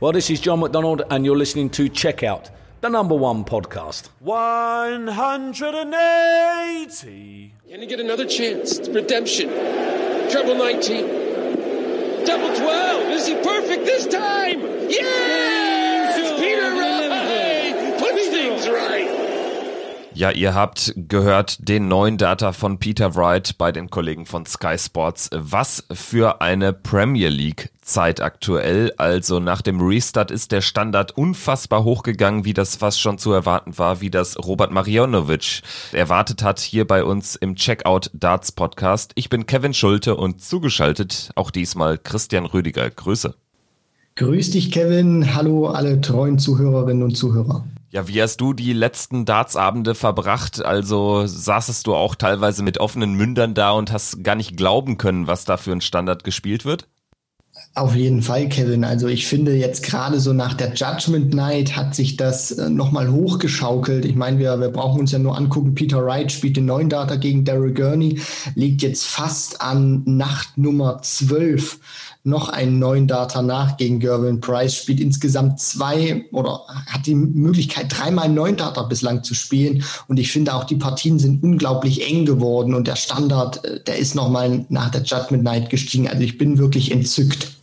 Well, this is John McDonald, and you're listening to Checkout, the number one podcast. 180. Can he get another chance? It's redemption. Treble 19. Double 12. Is he perfect this time? Yes! Ja, ihr habt gehört den neuen Data von Peter Wright bei den Kollegen von Sky Sports. Was für eine Premier League Zeit aktuell. Also nach dem Restart ist der Standard unfassbar hochgegangen, wie das fast schon zu erwarten war, wie das Robert Marjanovic erwartet hat hier bei uns im Checkout Darts Podcast. Ich bin Kevin Schulte und zugeschaltet auch diesmal Christian Rüdiger. Grüße. Grüß dich, Kevin. Hallo alle treuen Zuhörerinnen und Zuhörer. Ja, wie hast du die letzten Dartsabende verbracht? Also saßest du auch teilweise mit offenen Mündern da und hast gar nicht glauben können, was da für ein Standard gespielt wird? Auf jeden Fall, Kevin. Also ich finde jetzt gerade so nach der Judgment Night hat sich das äh, nochmal hochgeschaukelt. Ich meine, wir, wir brauchen uns ja nur angucken, Peter Wright spielt den neuen Data gegen Daryl Gurney, liegt jetzt fast an Nacht Nummer 12 noch einen neuen Data nach gegen Gervin Price, spielt insgesamt zwei oder hat die Möglichkeit, dreimal neun Data bislang zu spielen. Und ich finde auch, die Partien sind unglaublich eng geworden und der Standard, äh, der ist nochmal nach der Judgment Night gestiegen. Also ich bin wirklich entzückt.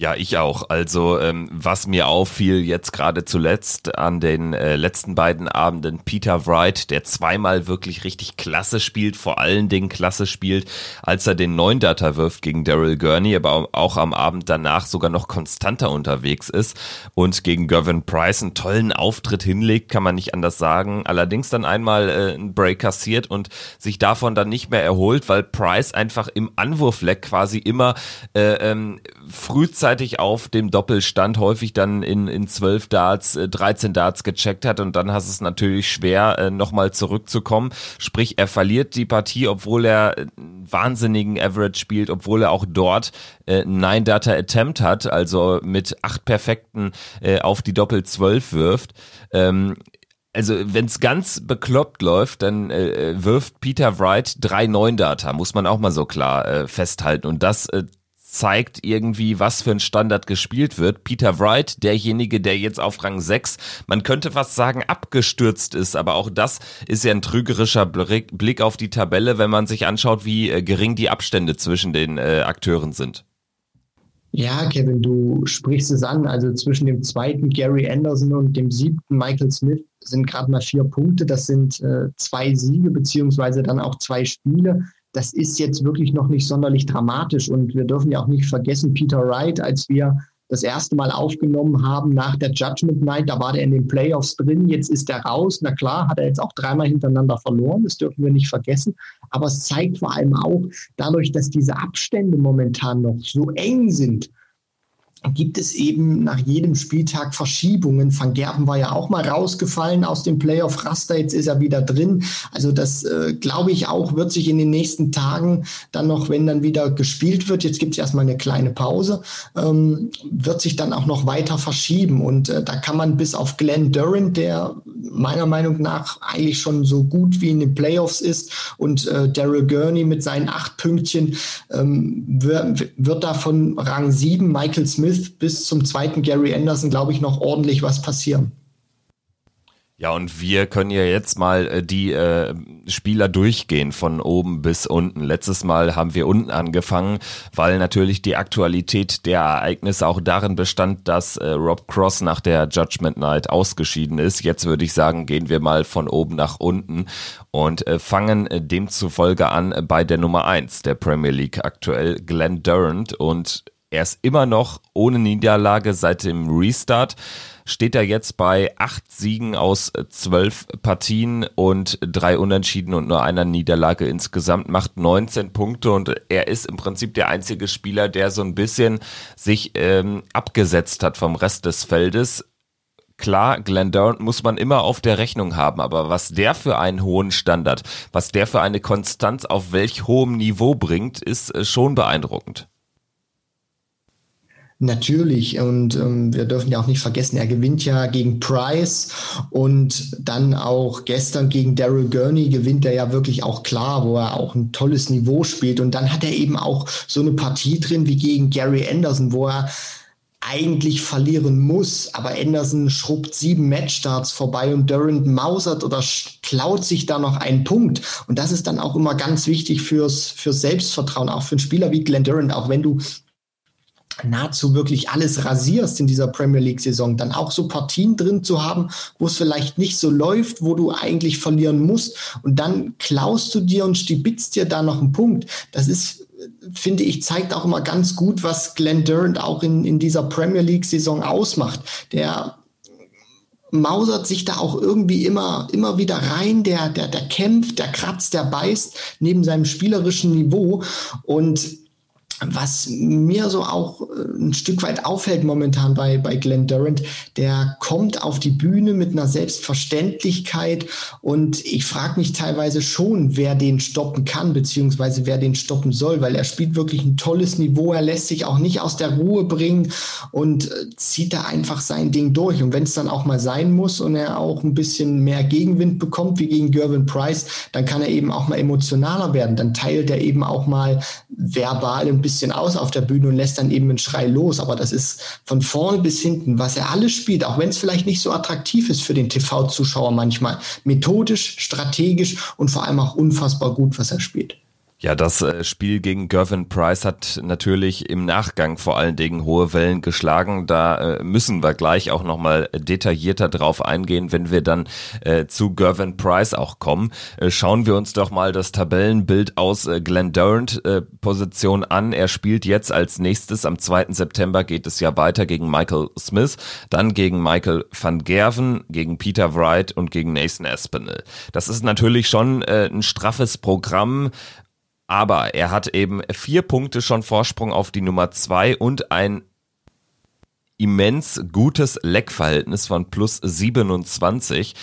Ja, ich auch. Also ähm, was mir auffiel jetzt gerade zuletzt an den äh, letzten beiden Abenden, Peter Wright, der zweimal wirklich richtig klasse spielt, vor allen Dingen klasse spielt, als er den neuen Data wirft gegen Daryl Gurney, aber auch am Abend danach sogar noch konstanter unterwegs ist und gegen Gervin Price einen tollen Auftritt hinlegt, kann man nicht anders sagen. Allerdings dann einmal äh, einen Break kassiert und sich davon dann nicht mehr erholt, weil Price einfach im Anwurfleck quasi immer äh, ähm, frühzeitig frühzeitig auf dem Doppelstand häufig dann in, in 12 Darts, äh, 13 Darts gecheckt hat und dann hast es natürlich schwer, äh, nochmal zurückzukommen. Sprich, er verliert die Partie, obwohl er einen wahnsinnigen Average spielt, obwohl er auch dort äh, 9 Data Attempt hat, also mit acht Perfekten äh, auf die Doppel 12 wirft. Ähm, also wenn es ganz bekloppt läuft, dann äh, wirft Peter Wright drei Neun-Data, muss man auch mal so klar äh, festhalten. Und das äh, zeigt irgendwie, was für ein Standard gespielt wird. Peter Wright, derjenige, der jetzt auf Rang 6, man könnte fast sagen, abgestürzt ist, aber auch das ist ja ein trügerischer Blick auf die Tabelle, wenn man sich anschaut, wie äh, gering die Abstände zwischen den äh, Akteuren sind. Ja, Kevin, du sprichst es an. Also zwischen dem zweiten Gary Anderson und dem siebten Michael Smith sind gerade mal vier Punkte. Das sind äh, zwei Siege beziehungsweise dann auch zwei Spiele das ist jetzt wirklich noch nicht sonderlich dramatisch. Und wir dürfen ja auch nicht vergessen, Peter Wright, als wir das erste Mal aufgenommen haben nach der Judgment Night, da war der in den Playoffs drin, jetzt ist er raus. Na klar, hat er jetzt auch dreimal hintereinander verloren, das dürfen wir nicht vergessen. Aber es zeigt vor allem auch, dadurch, dass diese Abstände momentan noch so eng sind, gibt es eben nach jedem Spieltag Verschiebungen. Van Gerben war ja auch mal rausgefallen aus dem Playoff-Raster, jetzt ist er wieder drin. Also das, äh, glaube ich, auch wird sich in den nächsten Tagen dann noch, wenn dann wieder gespielt wird, jetzt gibt es erstmal eine kleine Pause, ähm, wird sich dann auch noch weiter verschieben. Und äh, da kann man bis auf Glenn Durant, der meiner Meinung nach eigentlich schon so gut wie in den Playoffs ist, und äh, Daryl Gurney mit seinen acht Pünktchen, ähm, wird, wird da von Rang sieben Michael Smith Smith bis zum zweiten Gary Anderson, glaube ich, noch ordentlich was passieren. Ja, und wir können ja jetzt mal äh, die äh, Spieler durchgehen von oben bis unten. Letztes Mal haben wir unten angefangen, weil natürlich die Aktualität der Ereignisse auch darin bestand, dass äh, Rob Cross nach der Judgment Night ausgeschieden ist. Jetzt würde ich sagen, gehen wir mal von oben nach unten und äh, fangen äh, demzufolge an bei der Nummer eins der Premier League aktuell, Glenn Durant. Und er ist immer noch ohne Niederlage seit dem Restart. Steht er jetzt bei acht Siegen aus zwölf Partien und drei Unentschieden und nur einer Niederlage insgesamt, macht 19 Punkte und er ist im Prinzip der einzige Spieler, der so ein bisschen sich ähm, abgesetzt hat vom Rest des Feldes. Klar, Glenn Durant muss man immer auf der Rechnung haben, aber was der für einen hohen Standard, was der für eine Konstanz auf welch hohem Niveau bringt, ist äh, schon beeindruckend. Natürlich. Und ähm, wir dürfen ja auch nicht vergessen, er gewinnt ja gegen Price und dann auch gestern gegen Daryl Gurney gewinnt er ja wirklich auch klar, wo er auch ein tolles Niveau spielt. Und dann hat er eben auch so eine Partie drin wie gegen Gary Anderson, wo er eigentlich verlieren muss, aber Anderson schrubbt sieben Matchstarts vorbei und Durant mausert oder klaut sich da noch einen Punkt. Und das ist dann auch immer ganz wichtig fürs, fürs Selbstvertrauen, auch für einen Spieler wie Glenn Durant, auch wenn du nahezu wirklich alles rasierst in dieser Premier League-Saison, dann auch so Partien drin zu haben, wo es vielleicht nicht so läuft, wo du eigentlich verlieren musst und dann klaust du dir und stibitzt dir da noch einen Punkt. Das ist finde ich, zeigt auch immer ganz gut, was Glenn Durant auch in, in dieser Premier League-Saison ausmacht. Der mausert sich da auch irgendwie immer, immer wieder rein, der, der, der kämpft, der kratzt, der beißt neben seinem spielerischen Niveau und was mir so auch äh, ein Stück weit auffällt momentan bei, bei Glenn Durant, der kommt auf die Bühne mit einer Selbstverständlichkeit und ich frage mich teilweise schon, wer den stoppen kann, beziehungsweise wer den stoppen soll, weil er spielt wirklich ein tolles Niveau, er lässt sich auch nicht aus der Ruhe bringen und äh, zieht da einfach sein Ding durch. Und wenn es dann auch mal sein muss und er auch ein bisschen mehr Gegenwind bekommt, wie gegen Gervin Price, dann kann er eben auch mal emotionaler werden. Dann teilt er eben auch mal verbal ein bisschen bisschen aus auf der Bühne und lässt dann eben einen Schrei los. Aber das ist von vorne bis hinten, was er alles spielt, auch wenn es vielleicht nicht so attraktiv ist für den TV-Zuschauer manchmal. Methodisch, strategisch und vor allem auch unfassbar gut, was er spielt. Ja, das äh, Spiel gegen Gervin Price hat natürlich im Nachgang vor allen Dingen hohe Wellen geschlagen. Da äh, müssen wir gleich auch nochmal detaillierter drauf eingehen, wenn wir dann äh, zu Gervin Price auch kommen. Schauen wir uns doch mal das Tabellenbild aus Glenn Durant Position an. Er spielt jetzt als nächstes am 2. September geht es ja weiter gegen Michael Smith, dann gegen Michael van Gerven, gegen Peter Wright und gegen Nathan Aspinall. Das ist natürlich schon ein straffes Programm aber er hat eben vier Punkte schon Vorsprung auf die Nummer zwei und ein immens gutes Leckverhältnis von plus 27.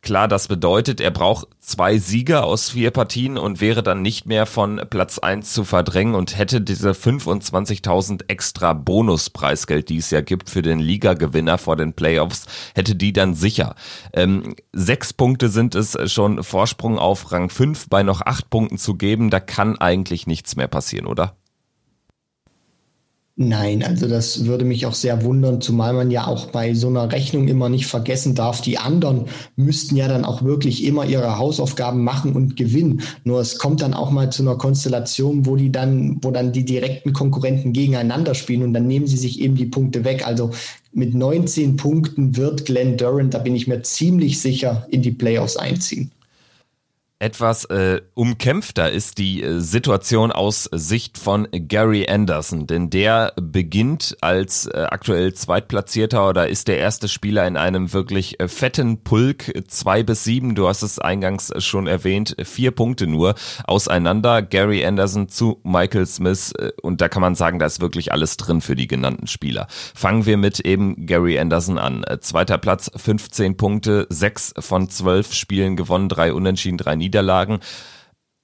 Klar, das bedeutet, er braucht zwei Sieger aus vier Partien und wäre dann nicht mehr von Platz eins zu verdrängen und hätte diese 25.000 extra Bonuspreisgeld, die es ja gibt für den Ligagewinner vor den Playoffs, hätte die dann sicher. Ähm, sechs Punkte sind es schon Vorsprung auf Rang fünf bei noch acht Punkten zu geben. Da kann eigentlich nichts mehr passieren, oder? Nein, also das würde mich auch sehr wundern, zumal man ja auch bei so einer Rechnung immer nicht vergessen darf, die anderen müssten ja dann auch wirklich immer ihre Hausaufgaben machen und gewinnen. Nur es kommt dann auch mal zu einer Konstellation, wo die dann, wo dann die direkten Konkurrenten gegeneinander spielen und dann nehmen sie sich eben die Punkte weg. Also mit 19 Punkten wird Glenn Durant, da bin ich mir ziemlich sicher, in die Playoffs einziehen. Etwas äh, umkämpfter ist die äh, Situation aus Sicht von Gary Anderson, denn der beginnt als äh, aktuell Zweitplatzierter oder ist der erste Spieler in einem wirklich äh, fetten Pulk, zwei bis sieben, du hast es eingangs schon erwähnt, vier Punkte nur auseinander, Gary Anderson zu Michael Smith äh, und da kann man sagen, da ist wirklich alles drin für die genannten Spieler. Fangen wir mit eben Gary Anderson an. Zweiter Platz, 15 Punkte, sechs von zwölf Spielen gewonnen, drei Unentschieden, drei Niederlagen.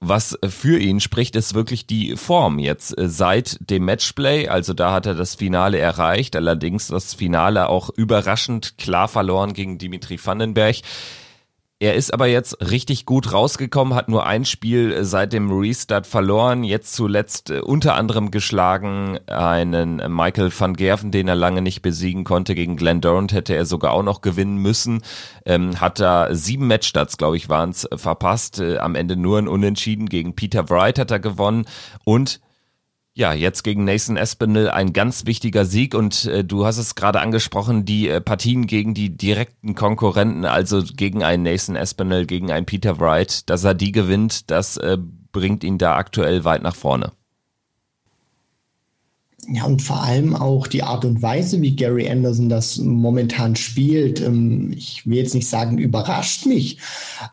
Was für ihn spricht, ist wirklich die Form jetzt äh, seit dem Matchplay. Also da hat er das Finale erreicht, allerdings das Finale auch überraschend klar verloren gegen Dimitri Vandenberg. Er ist aber jetzt richtig gut rausgekommen, hat nur ein Spiel äh, seit dem Restart verloren, jetzt zuletzt äh, unter anderem geschlagen einen Michael van Gerven, den er lange nicht besiegen konnte. Gegen Glenn Durant hätte er sogar auch noch gewinnen müssen. Ähm, hat da sieben Matchstarts, glaube ich, waren es, äh, verpasst. Äh, am Ende nur ein Unentschieden. Gegen Peter Wright hat er gewonnen und ja, jetzt gegen Nathan Espinel ein ganz wichtiger Sieg und äh, du hast es gerade angesprochen, die äh, Partien gegen die direkten Konkurrenten, also gegen einen Nathan Espinel, gegen einen Peter Wright, dass er die gewinnt, das äh, bringt ihn da aktuell weit nach vorne. Ja, und vor allem auch die Art und Weise, wie Gary Anderson das momentan spielt. Ähm, ich will jetzt nicht sagen, überrascht mich,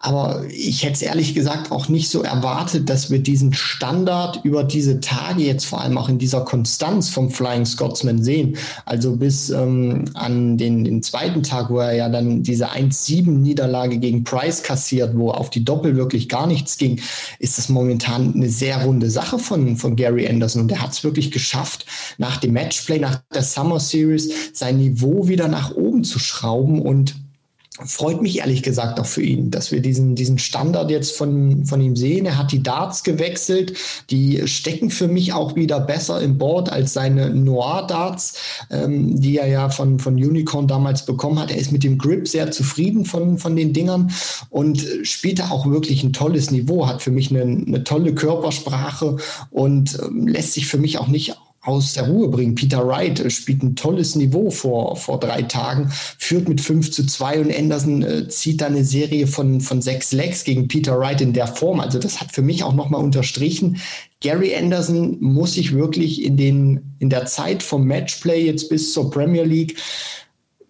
aber ich hätte es ehrlich gesagt auch nicht so erwartet, dass wir diesen Standard über diese Tage jetzt vor allem auch in dieser Konstanz vom Flying Scotsman sehen. Also bis ähm, an den, den zweiten Tag, wo er ja dann diese 1-7-Niederlage gegen Price kassiert, wo auf die Doppel wirklich gar nichts ging, ist das momentan eine sehr runde Sache von, von Gary Anderson. Und er hat es wirklich geschafft, nach dem Matchplay, nach der Summer Series sein Niveau wieder nach oben zu schrauben und freut mich ehrlich gesagt auch für ihn, dass wir diesen, diesen Standard jetzt von, von ihm sehen. Er hat die Darts gewechselt. Die stecken für mich auch wieder besser im Board als seine Noir-Darts, ähm, die er ja von, von Unicorn damals bekommen hat. Er ist mit dem Grip sehr zufrieden von, von den Dingern und spielt da auch wirklich ein tolles Niveau, hat für mich eine, eine tolle Körpersprache und ähm, lässt sich für mich auch nicht aus der Ruhe bringen. Peter Wright äh, spielt ein tolles Niveau vor, vor drei Tagen, führt mit 5 zu 2 und Anderson äh, zieht da eine Serie von, von sechs Legs gegen Peter Wright in der Form. Also das hat für mich auch nochmal unterstrichen. Gary Anderson muss sich wirklich in, den, in der Zeit vom Matchplay jetzt bis zur Premier League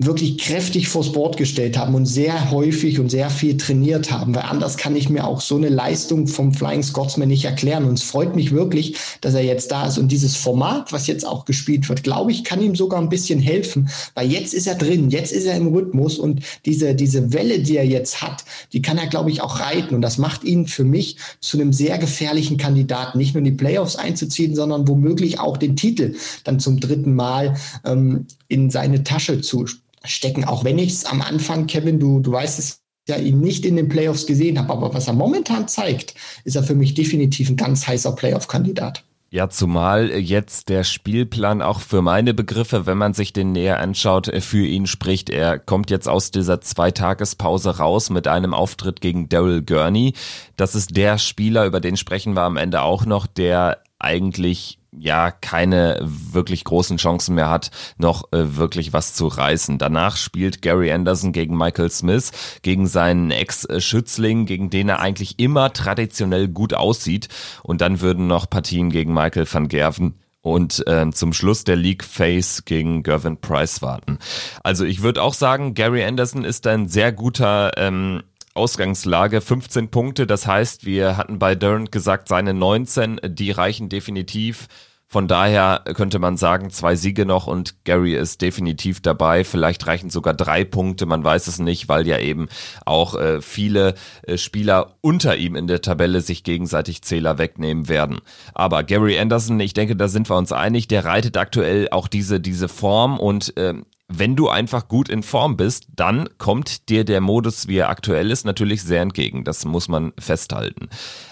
wirklich kräftig vors Board gestellt haben und sehr häufig und sehr viel trainiert haben, weil anders kann ich mir auch so eine Leistung vom Flying Scotsman nicht erklären. Und es freut mich wirklich, dass er jetzt da ist. Und dieses Format, was jetzt auch gespielt wird, glaube ich, kann ihm sogar ein bisschen helfen, weil jetzt ist er drin, jetzt ist er im Rhythmus und diese, diese Welle, die er jetzt hat, die kann er, glaube ich, auch reiten. Und das macht ihn für mich zu einem sehr gefährlichen Kandidaten, nicht nur in die Playoffs einzuziehen, sondern womöglich auch den Titel dann zum dritten Mal ähm, in seine Tasche zu stecken, auch wenn ich es am Anfang, Kevin, du, du weißt es ja, ihn nicht in den Playoffs gesehen habe, aber was er momentan zeigt, ist er für mich definitiv ein ganz heißer Playoff-Kandidat. Ja, zumal jetzt der Spielplan auch für meine Begriffe, wenn man sich den näher anschaut, für ihn spricht. Er kommt jetzt aus dieser Zweitagespause raus mit einem Auftritt gegen Daryl Gurney. Das ist der Spieler, über den sprechen wir am Ende auch noch, der eigentlich ja keine wirklich großen Chancen mehr hat, noch äh, wirklich was zu reißen. Danach spielt Gary Anderson gegen Michael Smith, gegen seinen Ex-Schützling, gegen den er eigentlich immer traditionell gut aussieht. Und dann würden noch Partien gegen Michael van Gerven und äh, zum Schluss der League Face gegen Gervin Price warten. Also ich würde auch sagen, Gary Anderson ist ein sehr guter ähm, Ausgangslage 15 Punkte. Das heißt, wir hatten bei Durant gesagt, seine 19, die reichen definitiv. Von daher könnte man sagen, zwei Siege noch und Gary ist definitiv dabei. Vielleicht reichen sogar drei Punkte, man weiß es nicht, weil ja eben auch äh, viele äh, Spieler unter ihm in der Tabelle sich gegenseitig Zähler wegnehmen werden. Aber Gary Anderson, ich denke, da sind wir uns einig, der reitet aktuell auch diese, diese Form und äh, wenn du einfach gut in Form bist, dann kommt dir der Modus, wie er aktuell ist, natürlich sehr entgegen. Das muss man festhalten.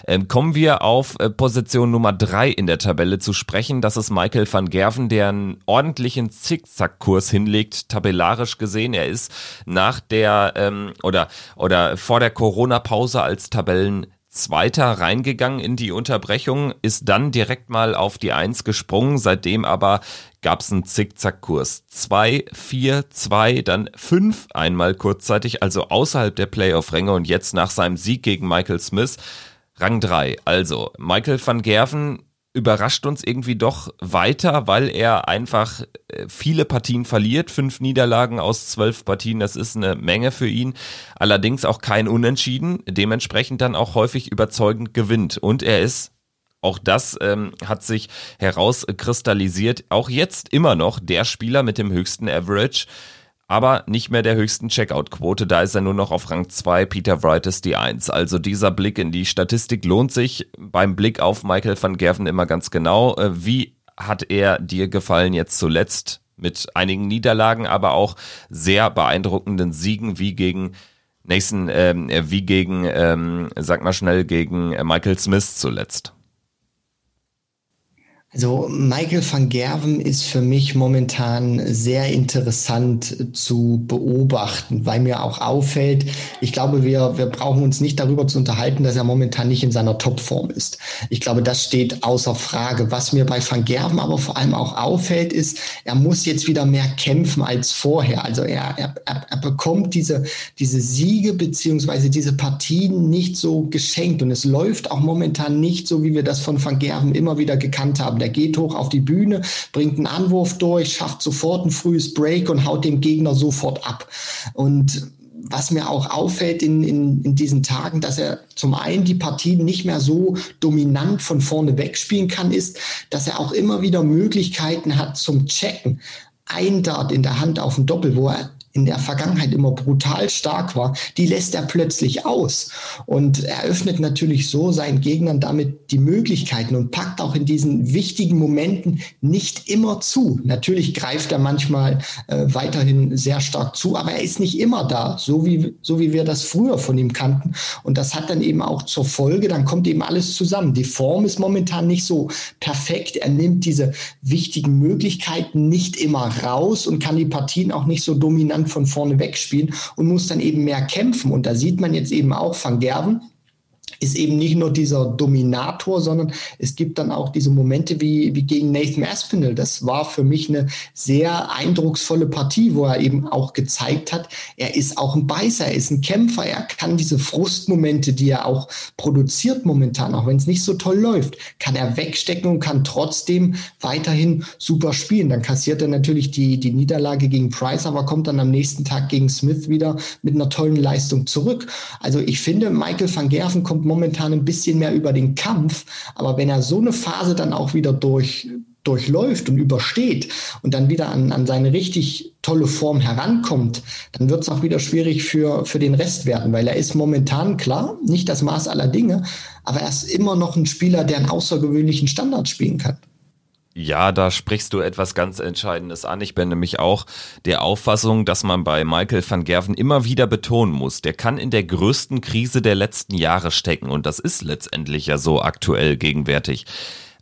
Ähm, kommen wir auf äh, Position Nummer drei in der Tabelle zu sprechen. Das ist Michael van Gerven, der einen ordentlichen Zickzackkurs hinlegt, tabellarisch gesehen. Er ist nach der ähm, oder oder vor der Corona-Pause als Tabellen Zweiter reingegangen in die Unterbrechung, ist dann direkt mal auf die Eins gesprungen, seitdem aber gab es einen Zickzackkurs. Zwei, vier, zwei, dann fünf einmal kurzzeitig, also außerhalb der Playoff-Ränge und jetzt nach seinem Sieg gegen Michael Smith Rang drei. Also Michael van Gerven überrascht uns irgendwie doch weiter, weil er einfach äh, viele Partien verliert. Fünf Niederlagen aus zwölf Partien, das ist eine Menge für ihn. Allerdings auch kein Unentschieden, dementsprechend dann auch häufig überzeugend gewinnt. Und er ist auch das ähm, hat sich herauskristallisiert. Auch jetzt immer noch der Spieler mit dem höchsten Average, aber nicht mehr der höchsten Checkout-Quote. Da ist er nur noch auf Rang 2. Peter Wright ist die 1. Also dieser Blick in die Statistik lohnt sich beim Blick auf Michael van Gerven immer ganz genau. Äh, wie hat er dir gefallen jetzt zuletzt? Mit einigen Niederlagen, aber auch sehr beeindruckenden Siegen wie gegen Nathan, ähm, wie gegen, ähm, sag mal schnell, gegen Michael Smith zuletzt. Also Michael van Gerven ist für mich momentan sehr interessant zu beobachten, weil mir auch auffällt, ich glaube, wir, wir brauchen uns nicht darüber zu unterhalten, dass er momentan nicht in seiner Topform ist. Ich glaube, das steht außer Frage. Was mir bei van Gerven aber vor allem auch auffällt, ist, er muss jetzt wieder mehr kämpfen als vorher. Also er, er, er bekommt diese, diese Siege beziehungsweise diese Partien nicht so geschenkt und es läuft auch momentan nicht so, wie wir das von van Gerven immer wieder gekannt haben der geht hoch auf die Bühne, bringt einen Anwurf durch, schafft sofort ein frühes Break und haut dem Gegner sofort ab. Und was mir auch auffällt in, in, in diesen Tagen, dass er zum einen die Partien nicht mehr so dominant von vorne wegspielen kann, ist, dass er auch immer wieder Möglichkeiten hat zum Checken. Ein Dart in der Hand auf dem Doppel, wo er in der Vergangenheit immer brutal stark war, die lässt er plötzlich aus und eröffnet natürlich so seinen Gegnern damit die Möglichkeiten und packt auch in diesen wichtigen Momenten nicht immer zu. Natürlich greift er manchmal äh, weiterhin sehr stark zu, aber er ist nicht immer da, so wie, so wie wir das früher von ihm kannten. Und das hat dann eben auch zur Folge, dann kommt eben alles zusammen. Die Form ist momentan nicht so perfekt. Er nimmt diese wichtigen Möglichkeiten nicht immer raus und kann die Partien auch nicht so dominant von vorne wegspielen und muss dann eben mehr kämpfen. Und da sieht man jetzt eben auch Van Gerven, ist eben nicht nur dieser Dominator, sondern es gibt dann auch diese Momente wie, wie gegen Nathan Aspinall. Das war für mich eine sehr eindrucksvolle Partie, wo er eben auch gezeigt hat, er ist auch ein Beißer, er ist ein Kämpfer, er kann diese Frustmomente, die er auch produziert momentan, auch wenn es nicht so toll läuft, kann er wegstecken und kann trotzdem weiterhin super spielen. Dann kassiert er natürlich die, die Niederlage gegen Price, aber kommt dann am nächsten Tag gegen Smith wieder mit einer tollen Leistung zurück. Also ich finde, Michael van Gerven kommt momentan ein bisschen mehr über den Kampf. Aber wenn er so eine Phase dann auch wieder durch, durchläuft und übersteht und dann wieder an, an seine richtig tolle Form herankommt, dann wird es auch wieder schwierig für, für den Rest werden, weil er ist momentan klar, nicht das Maß aller Dinge, aber er ist immer noch ein Spieler, der einen außergewöhnlichen Standard spielen kann. Ja, da sprichst du etwas ganz Entscheidendes an. Ich bin nämlich auch der Auffassung, dass man bei Michael van Gerven immer wieder betonen muss, der kann in der größten Krise der letzten Jahre stecken und das ist letztendlich ja so aktuell gegenwärtig.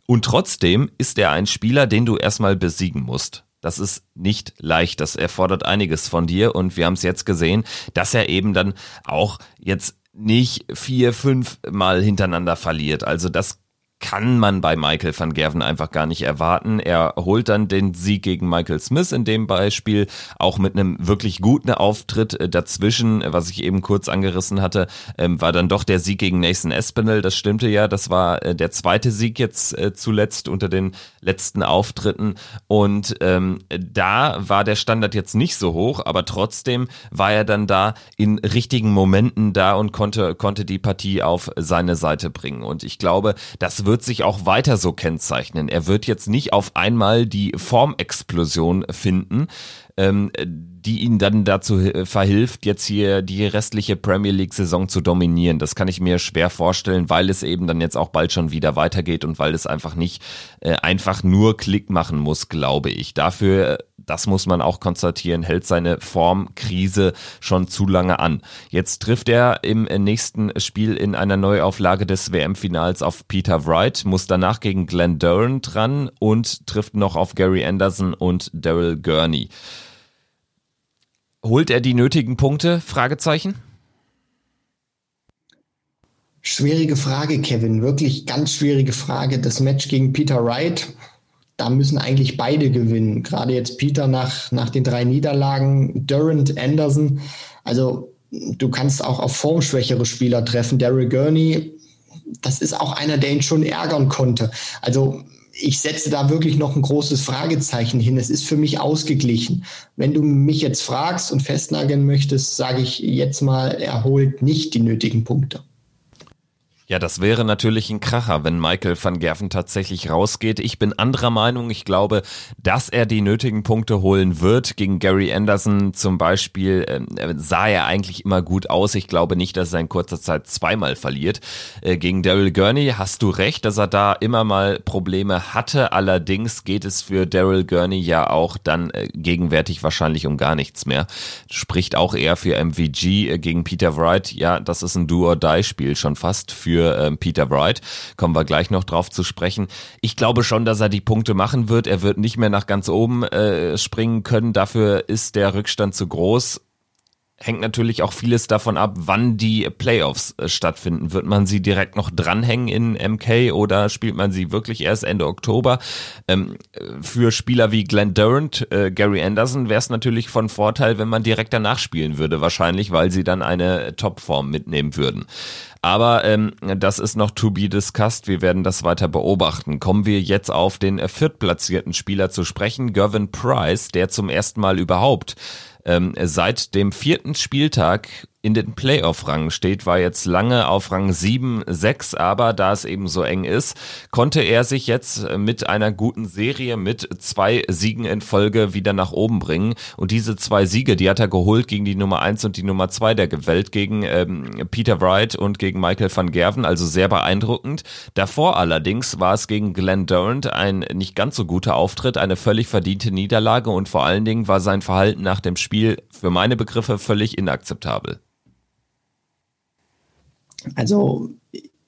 Und trotzdem ist er ein Spieler, den du erstmal besiegen musst. Das ist nicht leicht, das erfordert einiges von dir und wir haben es jetzt gesehen, dass er eben dann auch jetzt nicht vier, fünf Mal hintereinander verliert. Also das kann man bei Michael van Gerven einfach gar nicht erwarten. Er holt dann den Sieg gegen Michael Smith in dem Beispiel, auch mit einem wirklich guten Auftritt dazwischen, was ich eben kurz angerissen hatte, ähm, war dann doch der Sieg gegen Nathan Espinel. Das stimmte ja, das war äh, der zweite Sieg jetzt äh, zuletzt unter den letzten Auftritten. Und ähm, da war der Standard jetzt nicht so hoch, aber trotzdem war er dann da in richtigen Momenten da und konnte, konnte die Partie auf seine Seite bringen. Und ich glaube, das wird sich auch weiter so kennzeichnen. Er wird jetzt nicht auf einmal die Formexplosion finden, ähm, die ihn dann dazu verhilft, jetzt hier die restliche Premier League-Saison zu dominieren. Das kann ich mir schwer vorstellen, weil es eben dann jetzt auch bald schon wieder weitergeht und weil es einfach nicht äh, einfach nur Klick machen muss, glaube ich. Dafür, das muss man auch konstatieren, hält seine Formkrise schon zu lange an. Jetzt trifft er im nächsten Spiel in einer Neuauflage des WM-Finals auf Peter Wright, muss danach gegen Glenn Durant dran und trifft noch auf Gary Anderson und Daryl Gurney. Holt er die nötigen Punkte? Fragezeichen. Schwierige Frage, Kevin. Wirklich ganz schwierige Frage. Das Match gegen Peter Wright, da müssen eigentlich beide gewinnen. Gerade jetzt Peter nach, nach den drei Niederlagen, Durant, Anderson. Also du kannst auch auf formschwächere Spieler treffen. Daryl Gurney, das ist auch einer, der ihn schon ärgern konnte. Also ich setze da wirklich noch ein großes Fragezeichen hin. Es ist für mich ausgeglichen. Wenn du mich jetzt fragst und festnageln möchtest, sage ich jetzt mal, er holt nicht die nötigen Punkte. Ja, das wäre natürlich ein Kracher, wenn Michael van Gerven tatsächlich rausgeht. Ich bin anderer Meinung. Ich glaube, dass er die nötigen Punkte holen wird. Gegen Gary Anderson zum Beispiel äh, sah er eigentlich immer gut aus. Ich glaube nicht, dass er in kurzer Zeit zweimal verliert. Äh, gegen Daryl Gurney hast du recht, dass er da immer mal Probleme hatte. Allerdings geht es für Daryl Gurney ja auch dann äh, gegenwärtig wahrscheinlich um gar nichts mehr. Spricht auch eher für MVG äh, gegen Peter Wright. Ja, das ist ein Do-or-Die-Spiel schon fast für für ähm, Peter Wright. Kommen wir gleich noch drauf zu sprechen. Ich glaube schon, dass er die Punkte machen wird. Er wird nicht mehr nach ganz oben äh, springen können. Dafür ist der Rückstand zu groß hängt natürlich auch vieles davon ab, wann die Playoffs äh, stattfinden. Wird man sie direkt noch dranhängen in MK oder spielt man sie wirklich erst Ende Oktober? Ähm, für Spieler wie Glenn Durant, äh, Gary Anderson wäre es natürlich von Vorteil, wenn man direkt danach spielen würde, wahrscheinlich, weil sie dann eine Topform mitnehmen würden. Aber ähm, das ist noch to be discussed. Wir werden das weiter beobachten. Kommen wir jetzt auf den äh, viertplatzierten Spieler zu sprechen, Gervin Price, der zum ersten Mal überhaupt ähm, seit dem vierten Spieltag in den Playoff-Rang steht, war jetzt lange auf Rang 7, 6, aber da es eben so eng ist, konnte er sich jetzt mit einer guten Serie mit zwei Siegen in Folge wieder nach oben bringen. Und diese zwei Siege, die hat er geholt gegen die Nummer 1 und die Nummer 2 der Welt, gegen ähm, Peter Wright und gegen Michael van Gerven, also sehr beeindruckend. Davor allerdings war es gegen Glenn Durant ein nicht ganz so guter Auftritt, eine völlig verdiente Niederlage und vor allen Dingen war sein Verhalten nach dem Spiel für meine Begriffe völlig inakzeptabel. Also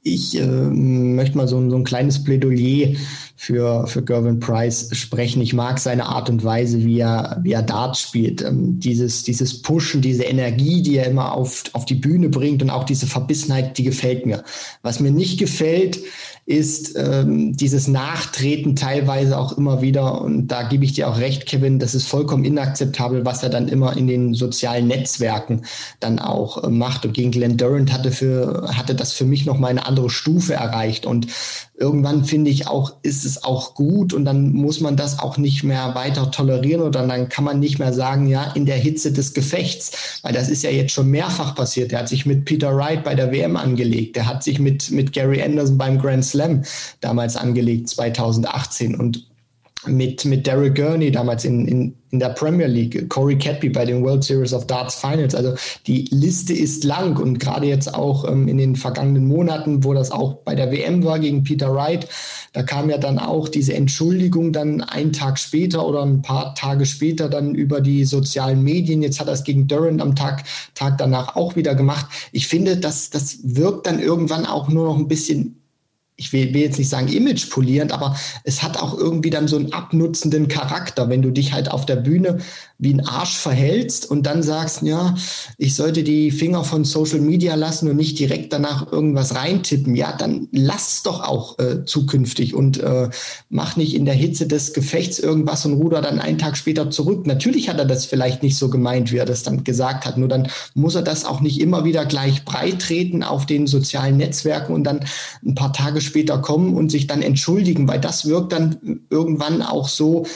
ich äh, möchte mal so, so ein kleines Plädoyer für, für Gervin Price sprechen. Ich mag seine Art und Weise, wie er, wie er Dart spielt. Ähm, dieses, dieses Pushen, diese Energie, die er immer auf, auf die Bühne bringt und auch diese Verbissenheit, die gefällt mir. Was mir nicht gefällt, ist ähm, dieses Nachtreten teilweise auch immer wieder. Und da gebe ich dir auch recht, Kevin, das ist vollkommen inakzeptabel, was er dann immer in den sozialen Netzwerken dann auch äh, macht. Und gegen Glenn Durant hatte, für, hatte das für mich noch mal eine andere Stufe erreicht. Und irgendwann finde ich auch, ist es auch gut und dann muss man das auch nicht mehr weiter tolerieren oder dann kann man nicht mehr sagen, ja, in der Hitze des Gefechts, weil das ist ja jetzt schon mehrfach passiert. Er hat sich mit Peter Wright bei der WM angelegt, er hat sich mit, mit Gary Anderson beim Grand Slam damals angelegt, 2018 und mit, mit Derek Gurney damals in, in, in der Premier League, Corey Cadby bei den World Series of Darts Finals. Also die Liste ist lang und gerade jetzt auch ähm, in den vergangenen Monaten, wo das auch bei der WM war gegen Peter Wright, da kam ja dann auch diese Entschuldigung dann einen Tag später oder ein paar Tage später dann über die sozialen Medien. Jetzt hat er es gegen Durant am Tag, Tag danach auch wieder gemacht. Ich finde, dass das wirkt dann irgendwann auch nur noch ein bisschen ich will, will, jetzt nicht sagen image polierend, aber es hat auch irgendwie dann so einen abnutzenden Charakter, wenn du dich halt auf der Bühne wie ein Arsch verhältst und dann sagst, ja, ich sollte die Finger von Social Media lassen und nicht direkt danach irgendwas reintippen, ja, dann lass doch auch äh, zukünftig und äh, mach nicht in der Hitze des Gefechts irgendwas und ruder dann einen Tag später zurück. Natürlich hat er das vielleicht nicht so gemeint, wie er das dann gesagt hat, nur dann muss er das auch nicht immer wieder gleich breit treten auf den sozialen Netzwerken und dann ein paar Tage später kommen und sich dann entschuldigen, weil das wirkt dann irgendwann auch so,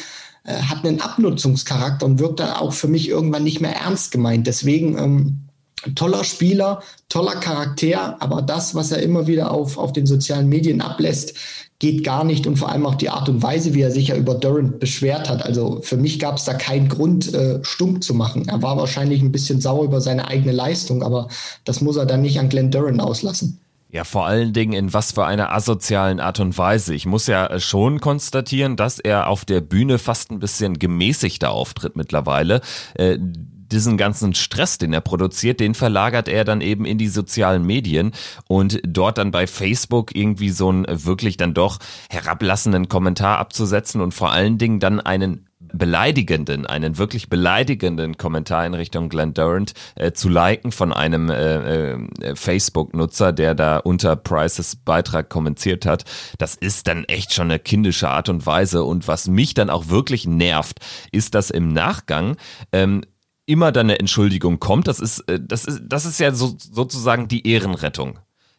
äh, hat einen Abnutzungscharakter und wirkt dann auch für mich irgendwann nicht mehr ernst gemeint. Deswegen ähm, toller Spieler, toller Charakter, aber das, was er immer wieder auf, auf den sozialen Medien ablässt, geht gar nicht und vor allem auch die Art und Weise, wie er sich ja über Durant beschwert hat. Also für mich gab es da keinen Grund, äh, stumm zu machen. Er war wahrscheinlich ein bisschen sauer über seine eigene Leistung, aber das muss er dann nicht an Glenn Durant auslassen. Ja, vor allen Dingen in was für einer asozialen Art und Weise. Ich muss ja schon konstatieren, dass er auf der Bühne fast ein bisschen gemäßigter auftritt mittlerweile. Äh, diesen ganzen Stress, den er produziert, den verlagert er dann eben in die sozialen Medien und dort dann bei Facebook irgendwie so einen wirklich dann doch herablassenden Kommentar abzusetzen und vor allen Dingen dann einen beleidigenden, einen wirklich beleidigenden Kommentar in Richtung Glenn Durant äh, zu liken von einem äh, äh, Facebook-Nutzer, der da unter Prices Beitrag kommentiert hat. Das ist dann echt schon eine kindische Art und Weise. Und was mich dann auch wirklich nervt, ist, dass im Nachgang ähm, immer dann eine Entschuldigung kommt. Das ist, äh, das ist, das ist ja so, sozusagen die Ehrenrettung.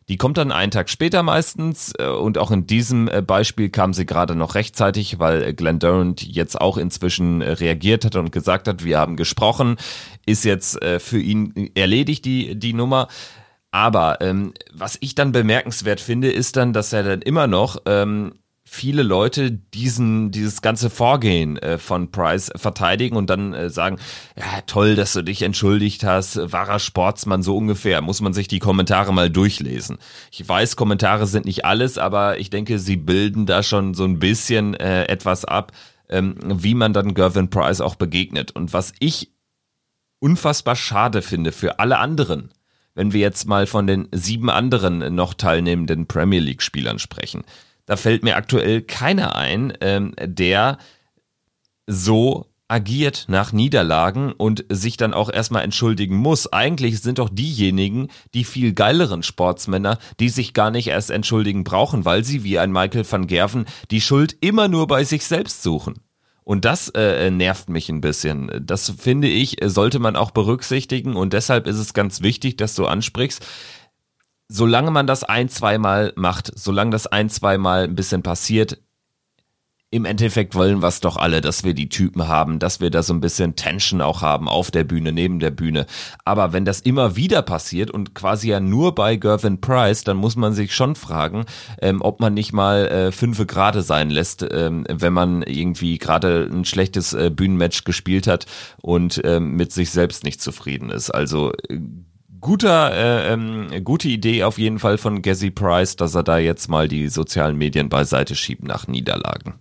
Die kommt dann einen Tag später meistens äh, und auch in diesem äh, Beispiel kam sie gerade noch rechtzeitig, weil äh, Glenn Durant jetzt auch inzwischen reagiert hat und gesagt hat, wir haben gesprochen, ist jetzt für ihn erledigt die, die Nummer. Aber ähm, was ich dann bemerkenswert finde, ist dann, dass er dann immer noch ähm, viele Leute diesen dieses ganze Vorgehen äh, von Price verteidigen und dann äh, sagen, ja toll, dass du dich entschuldigt hast, wahrer Sportsmann so ungefähr, muss man sich die Kommentare mal durchlesen. Ich weiß, Kommentare sind nicht alles, aber ich denke, sie bilden da schon so ein bisschen äh, etwas ab, ähm, wie man dann Gervin Price auch begegnet und was ich unfassbar schade finde für alle anderen, wenn wir jetzt mal von den sieben anderen noch teilnehmenden Premier League Spielern sprechen da fällt mir aktuell keiner ein, ähm, der so agiert nach Niederlagen und sich dann auch erstmal entschuldigen muss. Eigentlich sind doch diejenigen die viel geileren Sportsmänner, die sich gar nicht erst entschuldigen brauchen, weil sie wie ein Michael van Gerven die Schuld immer nur bei sich selbst suchen. Und das äh, nervt mich ein bisschen. Das finde ich, sollte man auch berücksichtigen und deshalb ist es ganz wichtig, dass du ansprichst, solange man das ein, zweimal macht, solange das ein, zweimal ein bisschen passiert, im Endeffekt wollen wir es doch alle, dass wir die Typen haben, dass wir da so ein bisschen Tension auch haben auf der Bühne, neben der Bühne. Aber wenn das immer wieder passiert und quasi ja nur bei Gervin Price, dann muss man sich schon fragen, ähm, ob man nicht mal äh, fünfe Grade sein lässt, ähm, wenn man irgendwie gerade ein schlechtes äh, Bühnenmatch gespielt hat und ähm, mit sich selbst nicht zufrieden ist. Also äh, guter, äh, ähm, gute Idee auf jeden Fall von Gazzy Price, dass er da jetzt mal die sozialen Medien beiseite schiebt nach Niederlagen.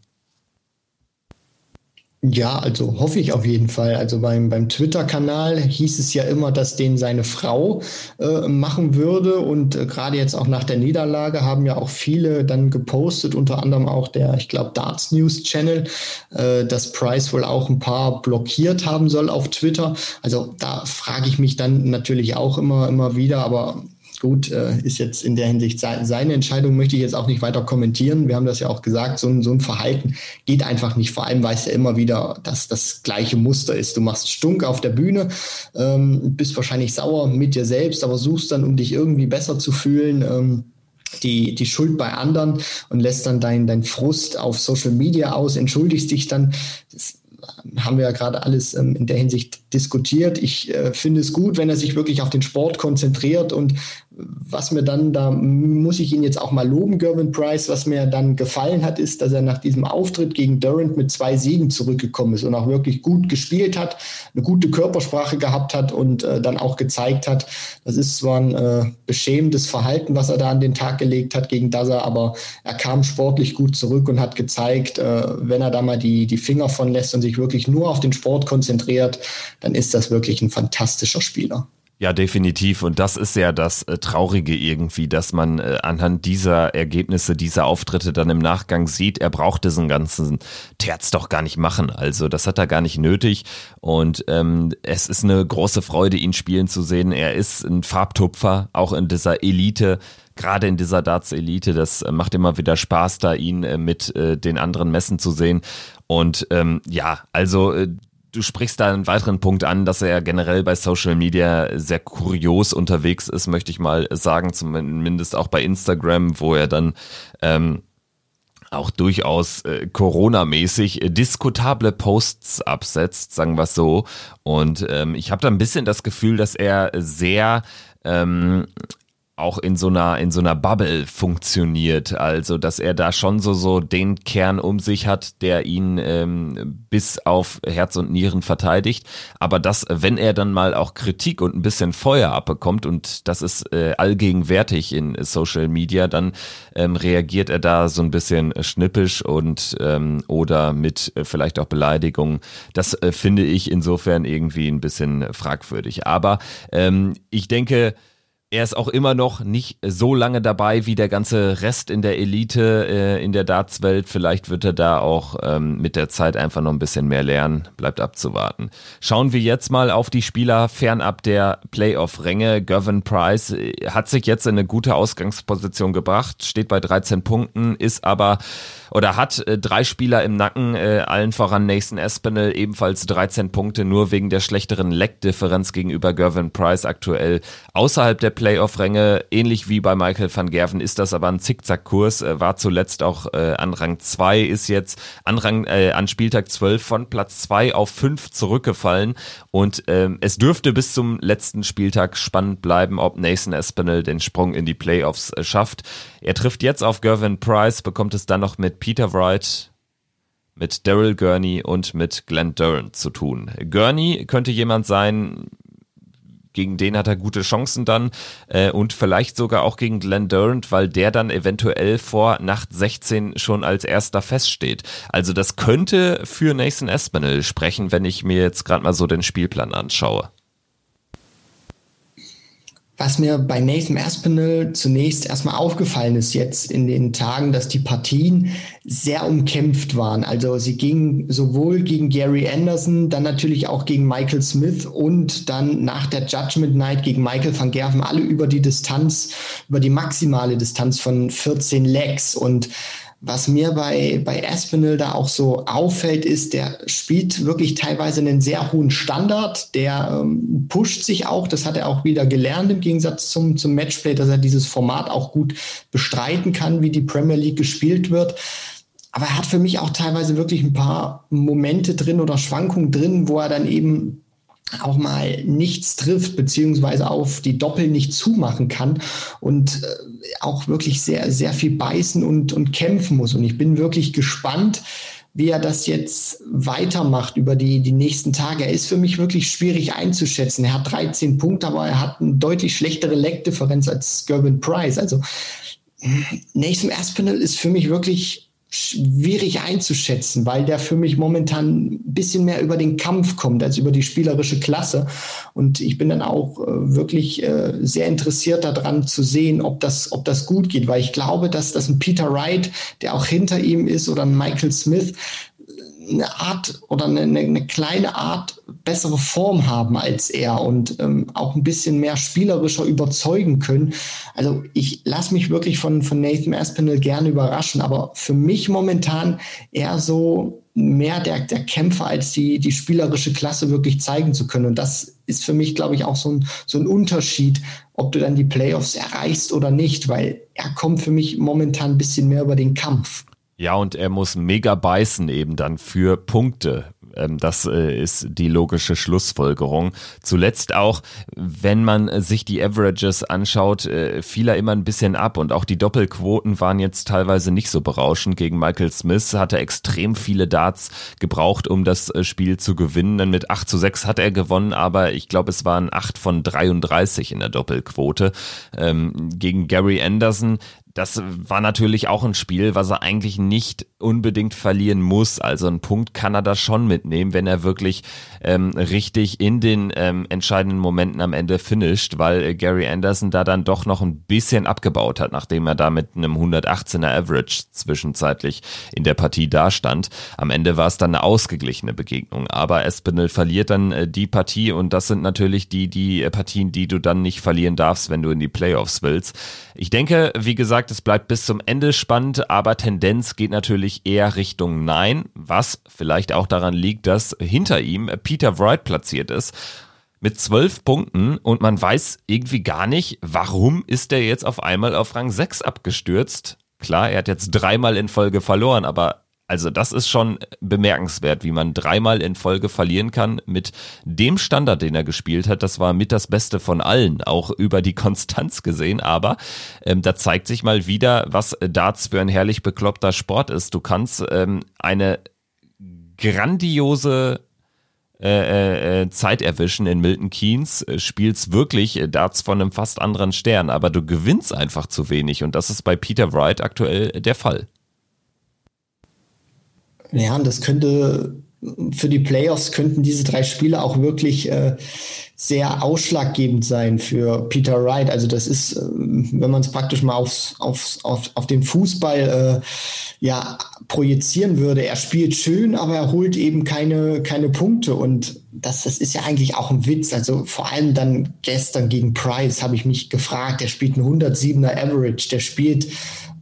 Ja, also hoffe ich auf jeden Fall. Also beim, beim Twitter-Kanal hieß es ja immer, dass den seine Frau äh, machen würde. Und äh, gerade jetzt auch nach der Niederlage haben ja auch viele dann gepostet, unter anderem auch der, ich glaube, Darts News Channel, äh, dass Price wohl auch ein paar blockiert haben soll auf Twitter. Also da frage ich mich dann natürlich auch immer, immer wieder, aber gut, äh, ist jetzt in der Hinsicht seine Entscheidung, möchte ich jetzt auch nicht weiter kommentieren. Wir haben das ja auch gesagt, so ein, so ein Verhalten geht einfach nicht. Vor allem weiß er immer wieder, dass das gleiche Muster ist. Du machst Stunk auf der Bühne, ähm, bist wahrscheinlich sauer mit dir selbst, aber suchst dann, um dich irgendwie besser zu fühlen. Ähm, die, die Schuld bei anderen und lässt dann dein, dein Frust auf Social Media aus, entschuldigst dich dann. Das haben wir ja gerade alles ähm, in der Hinsicht diskutiert. Ich äh, finde es gut, wenn er sich wirklich auf den Sport konzentriert und was mir dann, da muss ich ihn jetzt auch mal loben, Gervin Price, was mir dann gefallen hat, ist, dass er nach diesem Auftritt gegen Durant mit zwei Siegen zurückgekommen ist und auch wirklich gut gespielt hat, eine gute Körpersprache gehabt hat und äh, dann auch gezeigt hat, das ist zwar ein äh, beschämendes Verhalten, was er da an den Tag gelegt hat gegen Daza, aber er kam sportlich gut zurück und hat gezeigt, äh, wenn er da mal die, die Finger von lässt und sich wirklich nur auf den Sport konzentriert, dann ist das wirklich ein fantastischer Spieler. Ja, definitiv. Und das ist ja das äh, Traurige irgendwie, dass man äh, anhand dieser Ergebnisse, dieser Auftritte dann im Nachgang sieht, er braucht diesen ganzen Terz doch gar nicht machen. Also das hat er gar nicht nötig. Und ähm, es ist eine große Freude, ihn spielen zu sehen. Er ist ein Farbtupfer, auch in dieser Elite gerade in dieser Darts-Elite. Das äh, macht immer wieder Spaß, da ihn äh, mit äh, den anderen Messen zu sehen. Und ähm, ja, also du sprichst da einen weiteren Punkt an, dass er generell bei Social Media sehr kurios unterwegs ist, möchte ich mal sagen, zumindest auch bei Instagram, wo er dann ähm, auch durchaus äh, Corona-mäßig äh, diskutable Posts absetzt, sagen wir es so. Und ähm, ich habe da ein bisschen das Gefühl, dass er sehr ähm, auch in so einer in so einer Bubble funktioniert, also dass er da schon so so den Kern um sich hat, der ihn ähm, bis auf Herz und Nieren verteidigt, aber dass wenn er dann mal auch Kritik und ein bisschen Feuer abbekommt und das ist äh, allgegenwärtig in Social Media, dann ähm, reagiert er da so ein bisschen schnippisch und ähm, oder mit äh, vielleicht auch Beleidigungen. Das äh, finde ich insofern irgendwie ein bisschen fragwürdig, aber ähm, ich denke er ist auch immer noch nicht so lange dabei wie der ganze Rest in der Elite äh, in der Dartswelt. Vielleicht wird er da auch ähm, mit der Zeit einfach noch ein bisschen mehr lernen. Bleibt abzuwarten. Schauen wir jetzt mal auf die Spieler fernab der Playoff-Ränge. Gavin Price äh, hat sich jetzt in eine gute Ausgangsposition gebracht, steht bei 13 Punkten, ist aber oder hat äh, drei Spieler im Nacken, äh, allen voran Nathan Espinel, ebenfalls 13 Punkte, nur wegen der schlechteren Leckdifferenz gegenüber Gervin Price aktuell außerhalb der Playoff-Ränge. Ähnlich wie bei Michael van Gerven ist das aber ein Zickzackkurs, äh, war zuletzt auch äh, an Rang 2, ist jetzt an, Rang, äh, an Spieltag 12 von Platz 2 auf 5 zurückgefallen und ähm, es dürfte bis zum letzten Spieltag spannend bleiben, ob Nathan Espinel den Sprung in die Playoffs äh, schafft. Er trifft jetzt auf Gervin Price, bekommt es dann noch mit Peter Wright, mit Daryl Gurney und mit Glenn Durant zu tun. Gurney könnte jemand sein, gegen den hat er gute Chancen dann äh, und vielleicht sogar auch gegen Glenn Durant, weil der dann eventuell vor Nacht 16 schon als erster feststeht. Also das könnte für Nathan Espinel sprechen, wenn ich mir jetzt gerade mal so den Spielplan anschaue. Was mir bei Nathan Aspinall zunächst erstmal aufgefallen ist jetzt in den Tagen, dass die Partien sehr umkämpft waren. Also sie gingen sowohl gegen Gary Anderson, dann natürlich auch gegen Michael Smith und dann nach der Judgment Night gegen Michael van Gerven alle über die Distanz, über die maximale Distanz von 14 Legs und was mir bei, bei Aspinall da auch so auffällt, ist, der spielt wirklich teilweise einen sehr hohen Standard. Der ähm, pusht sich auch. Das hat er auch wieder gelernt im Gegensatz zum, zum Matchplay, dass er dieses Format auch gut bestreiten kann, wie die Premier League gespielt wird. aber er hat für mich auch teilweise wirklich ein paar Momente drin oder Schwankungen drin, wo er dann eben auch mal nichts trifft, beziehungsweise auf die Doppel nicht zumachen kann und äh, auch wirklich sehr, sehr viel beißen und, und kämpfen muss. Und ich bin wirklich gespannt, wie er das jetzt weitermacht über die, die nächsten Tage. Er ist für mich wirklich schwierig einzuschätzen. Er hat 13 Punkte, aber er hat eine deutlich schlechtere Leckdifferenz als Gervin Price. Also Nathan Aspinall ist für mich wirklich schwierig einzuschätzen, weil der für mich momentan ein bisschen mehr über den Kampf kommt als über die spielerische Klasse. Und ich bin dann auch äh, wirklich äh, sehr interessiert daran zu sehen, ob das, ob das gut geht, weil ich glaube, dass das ein Peter Wright, der auch hinter ihm ist, oder ein Michael Smith, eine Art oder eine, eine, kleine Art bessere Form haben als er und ähm, auch ein bisschen mehr spielerischer überzeugen können. Also ich lasse mich wirklich von, von Nathan Aspinall gerne überraschen, aber für mich momentan eher so mehr der, der Kämpfer als die, die spielerische Klasse wirklich zeigen zu können. Und das ist für mich, glaube ich, auch so ein, so ein Unterschied, ob du dann die Playoffs erreichst oder nicht, weil er kommt für mich momentan ein bisschen mehr über den Kampf. Ja, und er muss mega beißen eben dann für Punkte. Ähm, das äh, ist die logische Schlussfolgerung. Zuletzt auch, wenn man sich die Averages anschaut, äh, fiel er immer ein bisschen ab und auch die Doppelquoten waren jetzt teilweise nicht so berauschend. Gegen Michael Smith hatte extrem viele Darts gebraucht, um das äh, Spiel zu gewinnen. Dann mit 8 zu 6 hat er gewonnen, aber ich glaube, es waren 8 von 33 in der Doppelquote. Ähm, gegen Gary Anderson, das war natürlich auch ein Spiel, was er eigentlich nicht unbedingt verlieren muss. Also einen Punkt kann er da schon mitnehmen, wenn er wirklich ähm, richtig in den ähm, entscheidenden Momenten am Ende finisht, weil äh, Gary Anderson da dann doch noch ein bisschen abgebaut hat, nachdem er da mit einem 118er Average zwischenzeitlich in der Partie dastand. Am Ende war es dann eine ausgeglichene Begegnung, aber Espinel verliert dann äh, die Partie und das sind natürlich die, die äh, Partien, die du dann nicht verlieren darfst, wenn du in die Playoffs willst. Ich denke, wie gesagt, es bleibt bis zum Ende spannend, aber Tendenz geht natürlich eher Richtung Nein, was vielleicht auch daran liegt, dass hinter ihm Peter Wright platziert ist mit zwölf Punkten und man weiß irgendwie gar nicht, warum ist er jetzt auf einmal auf Rang 6 abgestürzt. Klar, er hat jetzt dreimal in Folge verloren, aber also das ist schon bemerkenswert, wie man dreimal in Folge verlieren kann mit dem Standard, den er gespielt hat. Das war mit das Beste von allen, auch über die Konstanz gesehen. Aber ähm, da zeigt sich mal wieder, was Darts für ein herrlich bekloppter Sport ist. Du kannst ähm, eine grandiose äh, äh, äh Zeit erwischen in Milton Keynes, äh, spielst wirklich Darts von einem fast anderen Stern, aber du gewinnst einfach zu wenig und das ist bei Peter Wright aktuell der Fall. Ja, das könnte für die Playoffs könnten diese drei Spiele auch wirklich äh, sehr ausschlaggebend sein für Peter Wright. Also das ist, äh, wenn man es praktisch mal aufs, aufs, auf, auf den Fußball äh, ja, projizieren würde. Er spielt schön, aber er holt eben keine, keine Punkte. Und das, das ist ja eigentlich auch ein Witz. Also vor allem dann gestern gegen Price habe ich mich gefragt. Der spielt einen 107er Average. Der spielt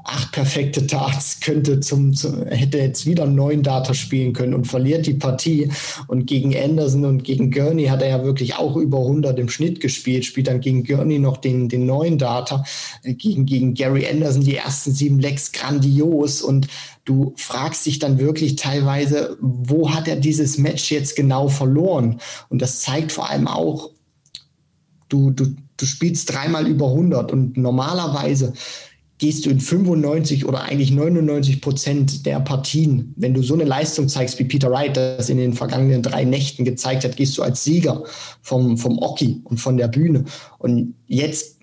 acht perfekte Darts, könnte zum, zum, hätte jetzt wieder neun Data spielen können und verliert die Partie. Und gegen Anderson und gegen Gurney hat er ja wirklich auch über 100 im Schnitt gespielt, spielt dann gegen Gurney noch den, den neuen Data, äh, gegen, gegen Gary Anderson die ersten sieben Lecks grandios und du fragst dich dann wirklich teilweise, wo hat er dieses Match jetzt genau verloren? Und das zeigt vor allem auch, du, du, du spielst dreimal über 100 und normalerweise gehst du in 95 oder eigentlich 99 Prozent der Partien, wenn du so eine Leistung zeigst, wie Peter Wright das in den vergangenen drei Nächten gezeigt hat, gehst du als Sieger vom, vom Oki und von der Bühne. Und jetzt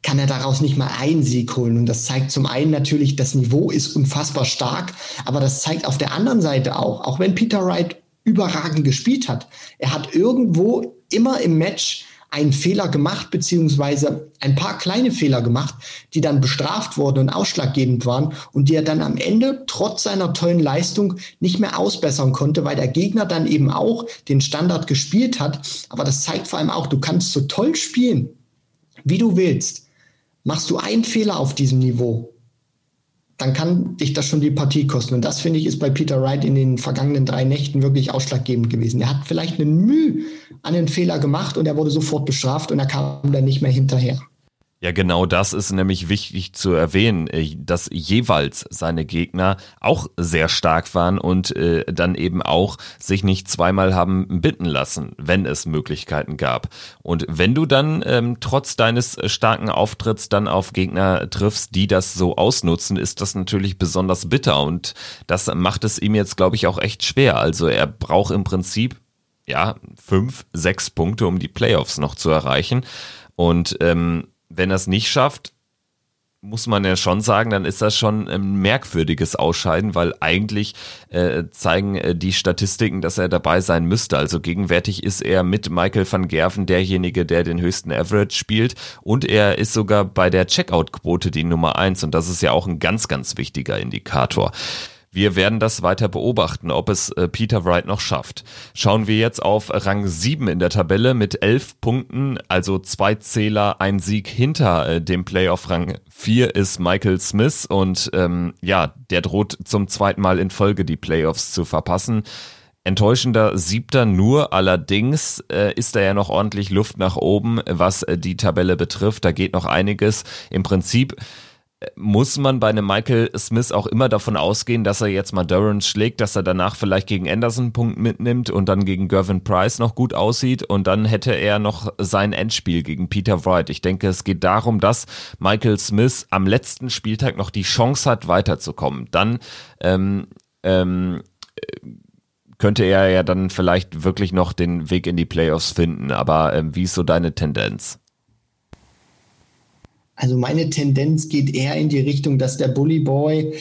kann er daraus nicht mal einen Sieg holen. Und das zeigt zum einen natürlich, das Niveau ist unfassbar stark, aber das zeigt auf der anderen Seite auch, auch wenn Peter Wright überragend gespielt hat, er hat irgendwo immer im Match einen Fehler gemacht, beziehungsweise ein paar kleine Fehler gemacht, die dann bestraft wurden und ausschlaggebend waren und die er dann am Ende trotz seiner tollen Leistung nicht mehr ausbessern konnte, weil der Gegner dann eben auch den Standard gespielt hat. Aber das zeigt vor allem auch, du kannst so toll spielen, wie du willst. Machst du einen Fehler auf diesem Niveau, dann kann dich das schon die Partie kosten. Und das, finde ich, ist bei Peter Wright in den vergangenen drei Nächten wirklich ausschlaggebend gewesen. Er hat vielleicht eine Mühe an den Fehler gemacht und er wurde sofort bestraft und er kam dann nicht mehr hinterher. Ja, genau das ist nämlich wichtig zu erwähnen, äh, dass jeweils seine Gegner auch sehr stark waren und äh, dann eben auch sich nicht zweimal haben bitten lassen, wenn es Möglichkeiten gab. Und wenn du dann ähm, trotz deines starken Auftritts dann auf Gegner triffst, die das so ausnutzen, ist das natürlich besonders bitter und das macht es ihm jetzt, glaube ich, auch echt schwer. Also er braucht im Prinzip ja fünf, sechs Punkte, um die Playoffs noch zu erreichen. Und ähm, wenn er es nicht schafft, muss man ja schon sagen, dann ist das schon ein merkwürdiges Ausscheiden, weil eigentlich äh, zeigen äh, die Statistiken, dass er dabei sein müsste. Also gegenwärtig ist er mit Michael van Gerven derjenige, der den höchsten Average spielt und er ist sogar bei der Checkout-Quote die Nummer eins und das ist ja auch ein ganz, ganz wichtiger Indikator. Wir werden das weiter beobachten, ob es äh, Peter Wright noch schafft. Schauen wir jetzt auf Rang 7 in der Tabelle mit 11 Punkten, also zwei Zähler, ein Sieg hinter äh, dem Playoff Rang 4 ist Michael Smith und ähm, ja, der droht zum zweiten Mal in Folge die Playoffs zu verpassen. Enttäuschender siebter nur, allerdings äh, ist da ja noch ordentlich Luft nach oben, was äh, die Tabelle betrifft. Da geht noch einiges. Im Prinzip muss man bei einem Michael Smith auch immer davon ausgehen, dass er jetzt mal Durant schlägt, dass er danach vielleicht gegen Anderson einen Punkt mitnimmt und dann gegen Gervin Price noch gut aussieht und dann hätte er noch sein Endspiel gegen Peter Wright. Ich denke, es geht darum, dass Michael Smith am letzten Spieltag noch die Chance hat, weiterzukommen. Dann ähm, ähm, könnte er ja dann vielleicht wirklich noch den Weg in die Playoffs finden. Aber ähm, wie ist so deine Tendenz? Also meine Tendenz geht eher in die Richtung, dass der Bully Boy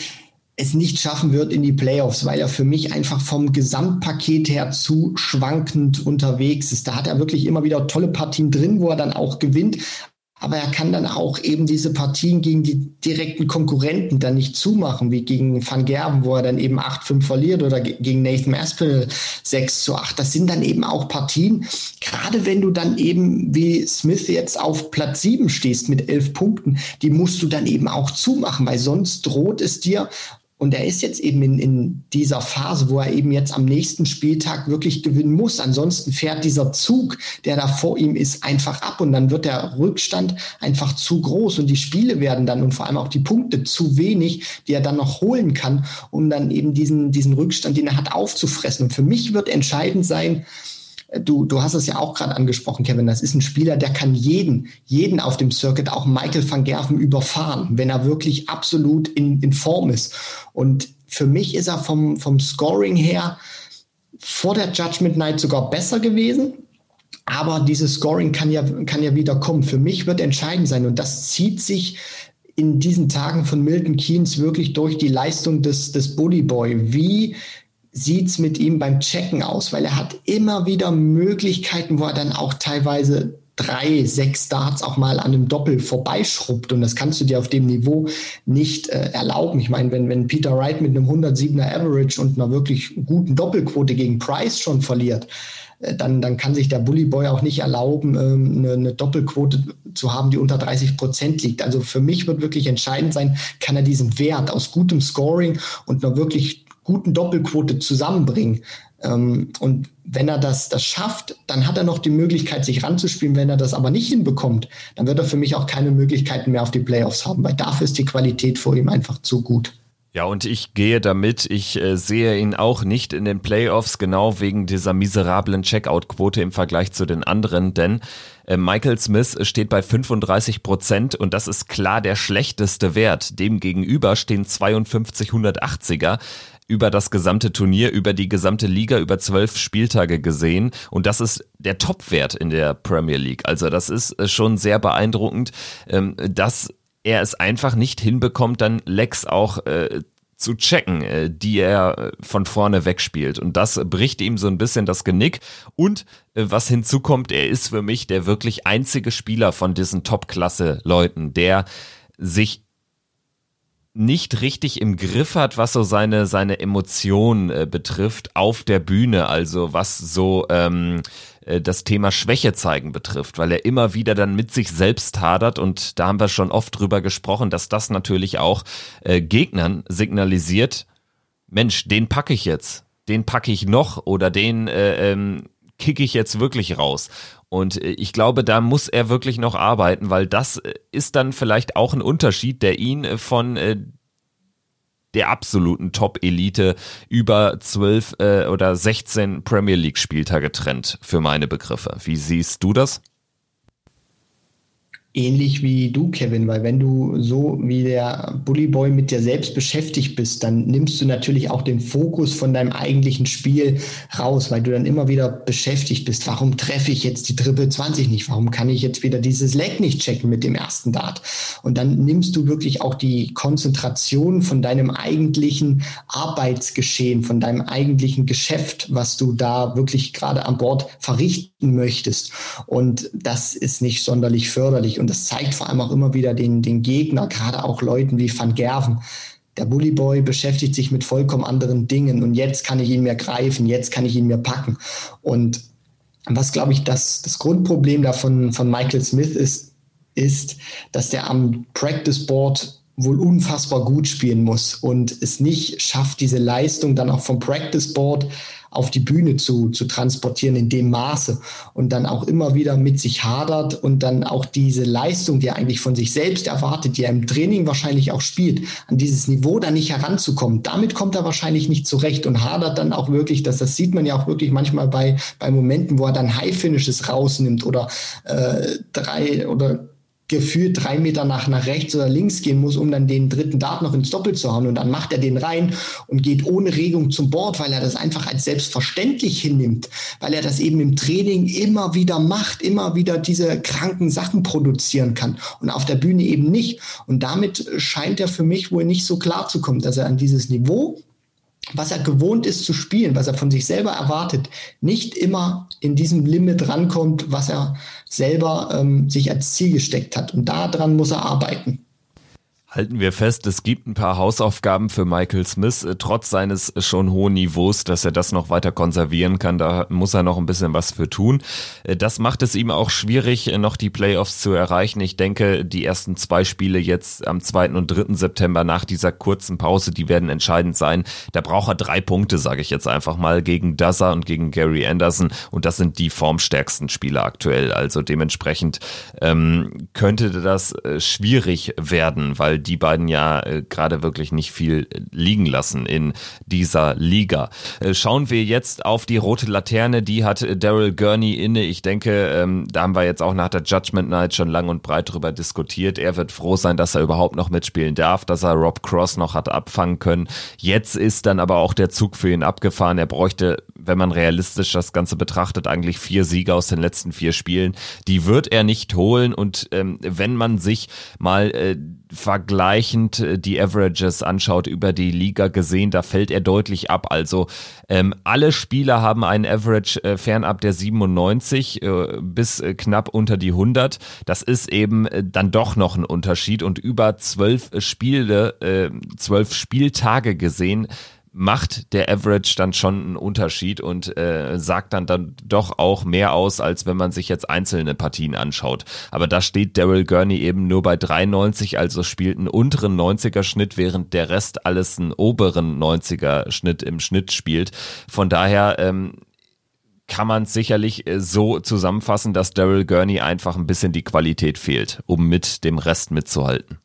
es nicht schaffen wird in die Playoffs, weil er für mich einfach vom Gesamtpaket her zu schwankend unterwegs ist. Da hat er wirklich immer wieder tolle Partien drin, wo er dann auch gewinnt aber er kann dann auch eben diese Partien gegen die direkten Konkurrenten dann nicht zumachen, wie gegen Van Gerben, wo er dann eben 8-5 verliert oder gegen Nathan Aspinall 6 zu 8. Das sind dann eben auch Partien, gerade wenn du dann eben wie Smith jetzt auf Platz 7 stehst mit 11 Punkten, die musst du dann eben auch zumachen, weil sonst droht es dir und er ist jetzt eben in, in dieser Phase, wo er eben jetzt am nächsten Spieltag wirklich gewinnen muss. Ansonsten fährt dieser Zug, der da vor ihm ist, einfach ab und dann wird der Rückstand einfach zu groß und die Spiele werden dann und vor allem auch die Punkte zu wenig, die er dann noch holen kann, um dann eben diesen, diesen Rückstand, den er hat, aufzufressen. Und für mich wird entscheidend sein, du, du hast es ja auch gerade angesprochen, Kevin, das ist ein Spieler, der kann jeden, jeden auf dem Circuit, auch Michael van Gerven überfahren, wenn er wirklich absolut in, in Form ist. Und für mich ist er vom, vom Scoring her vor der Judgment Night sogar besser gewesen. Aber dieses Scoring kann ja, kann ja wieder kommen. Für mich wird entscheidend sein. Und das zieht sich in diesen Tagen von Milton Keynes wirklich durch die Leistung des, des Bully Boy. Wie sieht's mit ihm beim Checken aus? Weil er hat immer wieder Möglichkeiten, wo er dann auch teilweise drei, sechs Starts auch mal an einem Doppel vorbeischrubbt. Und das kannst du dir auf dem Niveau nicht äh, erlauben. Ich meine, wenn, wenn Peter Wright mit einem 107er Average und einer wirklich guten Doppelquote gegen Price schon verliert, äh, dann, dann kann sich der Bully Boy auch nicht erlauben, ähm, eine, eine Doppelquote zu haben, die unter 30 Prozent liegt. Also für mich wird wirklich entscheidend sein, kann er diesen Wert aus gutem Scoring und einer wirklich guten Doppelquote zusammenbringen. Ähm, und wenn er das, das schafft, dann hat er noch die Möglichkeit, sich ranzuspielen. Wenn er das aber nicht hinbekommt, dann wird er für mich auch keine Möglichkeiten mehr auf die Playoffs haben, weil dafür ist die Qualität vor ihm einfach zu gut. Ja, und ich gehe damit, ich äh, sehe ihn auch nicht in den Playoffs, genau wegen dieser miserablen Checkout-Quote im Vergleich zu den anderen, denn äh, Michael Smith steht bei 35 Prozent und das ist klar der schlechteste Wert. Demgegenüber stehen 52 180er über das gesamte Turnier, über die gesamte Liga, über zwölf Spieltage gesehen. Und das ist der Topwert in der Premier League. Also das ist äh, schon sehr beeindruckend, ähm, dass er es einfach nicht hinbekommt, dann Lex auch äh, zu checken, äh, die er von vorne wegspielt. Und das bricht ihm so ein bisschen das Genick. Und was hinzukommt, er ist für mich der wirklich einzige Spieler von diesen Top-Klasse-Leuten, der sich nicht richtig im Griff hat, was so seine seine Emotionen äh, betrifft auf der Bühne, also was so ähm, äh, das Thema Schwäche zeigen betrifft, weil er immer wieder dann mit sich selbst hadert und da haben wir schon oft drüber gesprochen, dass das natürlich auch äh, Gegnern signalisiert, Mensch, den packe ich jetzt, den packe ich noch oder den äh, ähm, kicke ich jetzt wirklich raus? Und äh, ich glaube, da muss er wirklich noch arbeiten, weil das äh, ist dann vielleicht auch ein Unterschied, der ihn äh, von der absoluten Top-Elite über zwölf äh, oder 16 Premier League-Spieltage trennt, für meine Begriffe. Wie siehst du das? Ähnlich wie du, Kevin, weil wenn du so wie der Bully Boy mit dir selbst beschäftigt bist, dann nimmst du natürlich auch den Fokus von deinem eigentlichen Spiel raus, weil du dann immer wieder beschäftigt bist. Warum treffe ich jetzt die Triple 20 nicht? Warum kann ich jetzt wieder dieses Leg nicht checken mit dem ersten Dart? Und dann nimmst du wirklich auch die Konzentration von deinem eigentlichen Arbeitsgeschehen, von deinem eigentlichen Geschäft, was du da wirklich gerade an Bord verrichten möchtest. Und das ist nicht sonderlich förderlich. Und das zeigt vor allem auch immer wieder den, den Gegner, gerade auch Leuten wie Van Gerven. Der Bully Boy beschäftigt sich mit vollkommen anderen Dingen und jetzt kann ich ihn mir greifen, jetzt kann ich ihn mir packen. Und was, glaube ich, das, das Grundproblem davon von Michael Smith ist, ist, dass der am Practice Board wohl unfassbar gut spielen muss und es nicht schafft, diese Leistung dann auch vom Practice Board auf die Bühne zu, zu transportieren in dem Maße und dann auch immer wieder mit sich hadert und dann auch diese Leistung, die er eigentlich von sich selbst erwartet, die er im Training wahrscheinlich auch spielt, an dieses Niveau dann nicht heranzukommen. Damit kommt er wahrscheinlich nicht zurecht und hadert dann auch wirklich, dass das sieht man ja auch wirklich manchmal bei, bei Momenten, wo er dann High Finishes rausnimmt oder äh, drei oder gefühlt drei Meter nach, nach rechts oder links gehen muss, um dann den dritten Dart noch ins Doppel zu hauen. Und dann macht er den rein und geht ohne Regung zum Board, weil er das einfach als selbstverständlich hinnimmt, weil er das eben im Training immer wieder macht, immer wieder diese kranken Sachen produzieren kann und auf der Bühne eben nicht. Und damit scheint er für mich wohl nicht so klar zu kommen, dass er an dieses Niveau was er gewohnt ist zu spielen, was er von sich selber erwartet, nicht immer in diesem Limit rankommt, was er selber ähm, sich als Ziel gesteckt hat. Und daran muss er arbeiten. Halten wir fest, es gibt ein paar Hausaufgaben für Michael Smith, äh, trotz seines schon hohen Niveaus, dass er das noch weiter konservieren kann. Da muss er noch ein bisschen was für tun. Äh, das macht es ihm auch schwierig, äh, noch die Playoffs zu erreichen. Ich denke, die ersten zwei Spiele jetzt am 2. und 3. September nach dieser kurzen Pause, die werden entscheidend sein. Da braucht er drei Punkte, sage ich jetzt einfach mal, gegen Dazza und gegen Gary Anderson. Und das sind die formstärksten Spieler aktuell. Also dementsprechend ähm, könnte das schwierig werden, weil die beiden ja äh, gerade wirklich nicht viel äh, liegen lassen in dieser Liga. Äh, schauen wir jetzt auf die rote Laterne, die hat äh, Daryl Gurney inne. Ich denke, ähm, da haben wir jetzt auch nach der Judgment Night schon lang und breit drüber diskutiert. Er wird froh sein, dass er überhaupt noch mitspielen darf, dass er Rob Cross noch hat abfangen können. Jetzt ist dann aber auch der Zug für ihn abgefahren. Er bräuchte, wenn man realistisch das Ganze betrachtet, eigentlich vier Siege aus den letzten vier Spielen. Die wird er nicht holen und ähm, wenn man sich mal äh, vergleichend äh, die Averages anschaut über die Liga gesehen, da fällt er deutlich ab. Also ähm, alle Spieler haben einen Average äh, fernab der 97 äh, bis äh, knapp unter die 100. Das ist eben äh, dann doch noch ein Unterschied und über zwölf Spiele, äh, zwölf Spieltage gesehen macht der Average dann schon einen Unterschied und äh, sagt dann dann doch auch mehr aus, als wenn man sich jetzt einzelne Partien anschaut. Aber da steht Daryl Gurney eben nur bei 93, also spielt einen unteren 90er Schnitt, während der Rest alles einen oberen 90er Schnitt im Schnitt spielt. Von daher ähm, kann man sicherlich äh, so zusammenfassen, dass Daryl Gurney einfach ein bisschen die Qualität fehlt, um mit dem Rest mitzuhalten.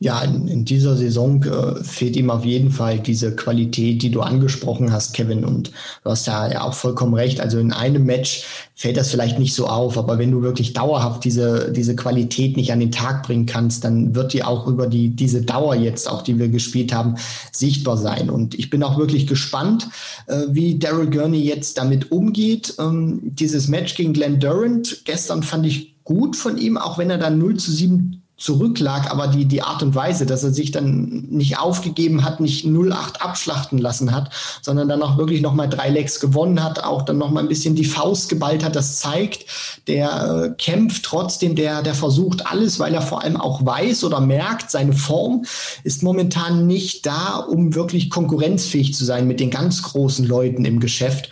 Ja, in, in dieser Saison äh, fehlt ihm auf jeden Fall diese Qualität, die du angesprochen hast, Kevin. Und du hast ja, ja auch vollkommen recht. Also in einem Match fällt das vielleicht nicht so auf, aber wenn du wirklich dauerhaft diese, diese Qualität nicht an den Tag bringen kannst, dann wird die auch über die, diese Dauer jetzt, auch die wir gespielt haben, sichtbar sein. Und ich bin auch wirklich gespannt, äh, wie Daryl Gurney jetzt damit umgeht. Ähm, dieses Match gegen Glenn Durant gestern fand ich gut von ihm, auch wenn er dann 0 zu 7 zurücklag, aber die, die Art und Weise, dass er sich dann nicht aufgegeben hat, nicht 0-8 abschlachten lassen hat, sondern dann auch wirklich nochmal drei Lecks gewonnen hat, auch dann nochmal ein bisschen die Faust geballt hat, das zeigt, der äh, kämpft trotzdem, der, der versucht alles, weil er vor allem auch weiß oder merkt, seine Form ist momentan nicht da, um wirklich konkurrenzfähig zu sein mit den ganz großen Leuten im Geschäft.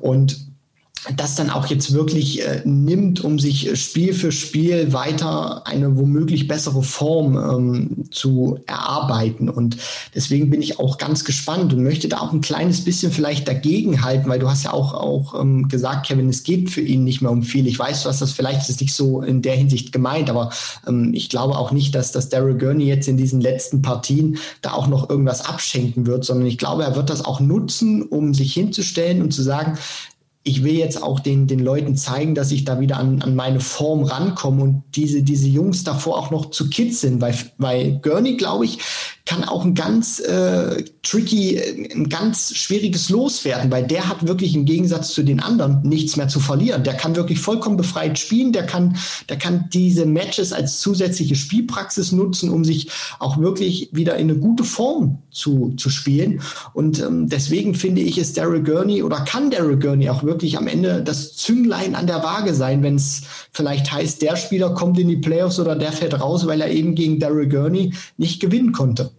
Und das dann auch jetzt wirklich äh, nimmt, um sich äh, Spiel für Spiel weiter eine womöglich bessere Form ähm, zu erarbeiten. Und deswegen bin ich auch ganz gespannt und möchte da auch ein kleines bisschen vielleicht dagegen halten, weil du hast ja auch, auch ähm, gesagt, Kevin, es geht für ihn nicht mehr um viel. Ich weiß, du hast das vielleicht ist nicht so in der Hinsicht gemeint, aber ähm, ich glaube auch nicht, dass, dass Daryl Gurney jetzt in diesen letzten Partien da auch noch irgendwas abschenken wird, sondern ich glaube, er wird das auch nutzen, um sich hinzustellen und zu sagen, ich will jetzt auch den, den Leuten zeigen, dass ich da wieder an, an meine Form rankomme und diese, diese Jungs davor auch noch zu Kids sind, weil, weil Gurney, glaube ich, kann auch ein ganz äh, tricky, ein ganz schwieriges Los werden, weil der hat wirklich im Gegensatz zu den anderen nichts mehr zu verlieren. Der kann wirklich vollkommen befreit spielen, der kann, der kann diese Matches als zusätzliche Spielpraxis nutzen, um sich auch wirklich wieder in eine gute Form zu, zu spielen. Und ähm, deswegen finde ich, ist Daryl Gurney oder kann Daryl Gurney auch wirklich am Ende das Zünglein an der Waage sein, wenn es vielleicht heißt, der Spieler kommt in die Playoffs oder der fährt raus, weil er eben gegen Daryl Gurney nicht gewinnen konnte.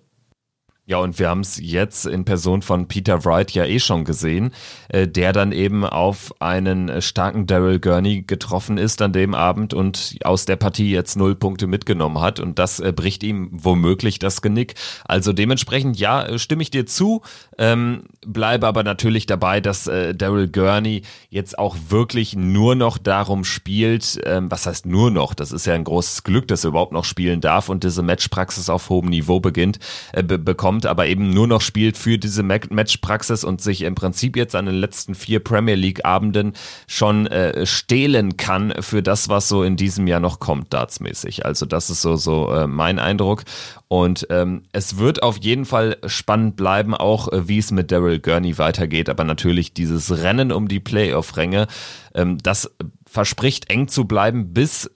Ja, und wir haben es jetzt in Person von Peter Wright ja eh schon gesehen, äh, der dann eben auf einen äh, starken Daryl Gurney getroffen ist an dem Abend und aus der Partie jetzt null Punkte mitgenommen hat. Und das äh, bricht ihm womöglich das Genick. Also dementsprechend, ja, äh, stimme ich dir zu, ähm, bleibe aber natürlich dabei, dass äh, Daryl Gurney jetzt auch wirklich nur noch darum spielt, ähm, was heißt nur noch, das ist ja ein großes Glück, dass er überhaupt noch spielen darf und diese Matchpraxis auf hohem Niveau beginnt, äh, bekommt kommt, aber eben nur noch spielt für diese Matchpraxis und sich im Prinzip jetzt an den letzten vier Premier League Abenden schon äh, stehlen kann für das, was so in diesem Jahr noch kommt, dartsmäßig. Also das ist so, so äh, mein Eindruck. Und ähm, es wird auf jeden Fall spannend bleiben, auch äh, wie es mit Daryl Gurney weitergeht. Aber natürlich dieses Rennen um die Playoff-Ränge, ähm, das verspricht eng zu bleiben bis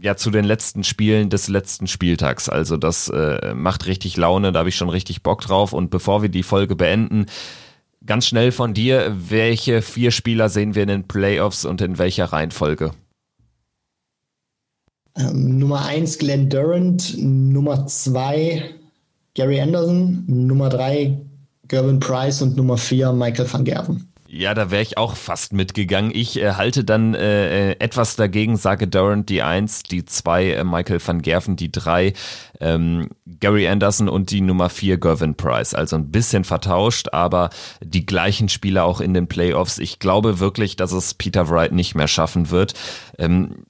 ja zu den letzten Spielen des letzten Spieltags. Also das äh, macht richtig Laune, da habe ich schon richtig Bock drauf. Und bevor wir die Folge beenden, ganz schnell von dir, welche vier Spieler sehen wir in den Playoffs und in welcher Reihenfolge? Ähm, Nummer eins Glenn Durant, Nummer zwei Gary Anderson, Nummer drei Gervin Price und Nummer vier Michael van Gerven. Ja, da wäre ich auch fast mitgegangen. Ich äh, halte dann äh, äh etwas dagegen, sage Durant die Eins, die zwei äh, Michael van Gerven die drei, ähm, Gary Anderson und die Nummer vier Gervin Price. Also ein bisschen vertauscht, aber die gleichen Spieler auch in den Playoffs. Ich glaube wirklich, dass es Peter Wright nicht mehr schaffen wird. Ähm,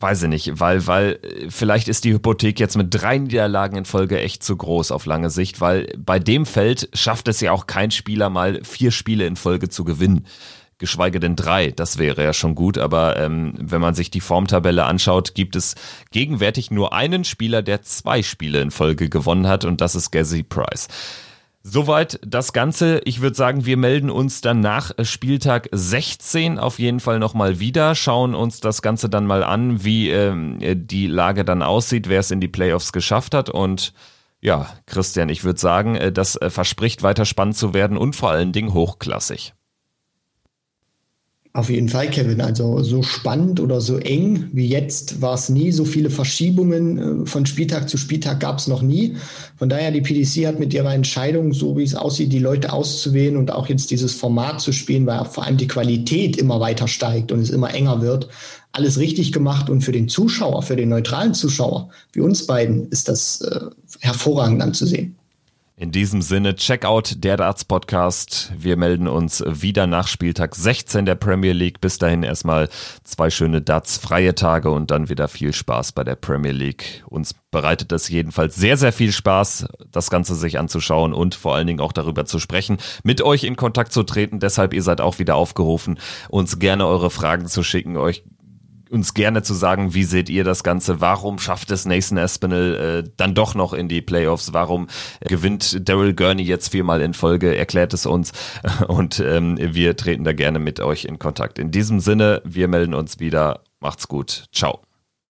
Weiß ich nicht, weil, weil vielleicht ist die Hypothek jetzt mit drei Niederlagen in Folge echt zu groß auf lange Sicht, weil bei dem Feld schafft es ja auch kein Spieler mal vier Spiele in Folge zu gewinnen. Geschweige denn drei, das wäre ja schon gut, aber ähm, wenn man sich die Formtabelle anschaut, gibt es gegenwärtig nur einen Spieler, der zwei Spiele in Folge gewonnen hat und das ist Gazzy Price. Soweit das Ganze. Ich würde sagen, wir melden uns dann nach Spieltag 16 auf jeden Fall nochmal wieder, schauen uns das Ganze dann mal an, wie ähm, die Lage dann aussieht, wer es in die Playoffs geschafft hat. Und ja, Christian, ich würde sagen, äh, das äh, verspricht weiter spannend zu werden und vor allen Dingen hochklassig. Auf jeden Fall, Kevin. Also so spannend oder so eng wie jetzt war es nie. So viele Verschiebungen äh, von Spieltag zu Spieltag gab es noch nie. Von daher, die PDC hat mit ihrer Entscheidung, so wie es aussieht, die Leute auszuwählen und auch jetzt dieses Format zu spielen, weil vor allem die Qualität immer weiter steigt und es immer enger wird, alles richtig gemacht. Und für den Zuschauer, für den neutralen Zuschauer, wie uns beiden, ist das äh, hervorragend anzusehen. In diesem Sinne, check out der Darts Podcast. Wir melden uns wieder nach Spieltag 16 der Premier League. Bis dahin erstmal zwei schöne Darts freie Tage und dann wieder viel Spaß bei der Premier League. Uns bereitet es jedenfalls sehr, sehr viel Spaß, das Ganze sich anzuschauen und vor allen Dingen auch darüber zu sprechen, mit euch in Kontakt zu treten. Deshalb, ihr seid auch wieder aufgerufen, uns gerne eure Fragen zu schicken, euch uns gerne zu sagen, wie seht ihr das Ganze? Warum schafft es Nathan Espinel äh, dann doch noch in die Playoffs? Warum gewinnt Daryl Gurney jetzt viermal in Folge? Erklärt es uns und ähm, wir treten da gerne mit euch in Kontakt. In diesem Sinne, wir melden uns wieder. Macht's gut. Ciao.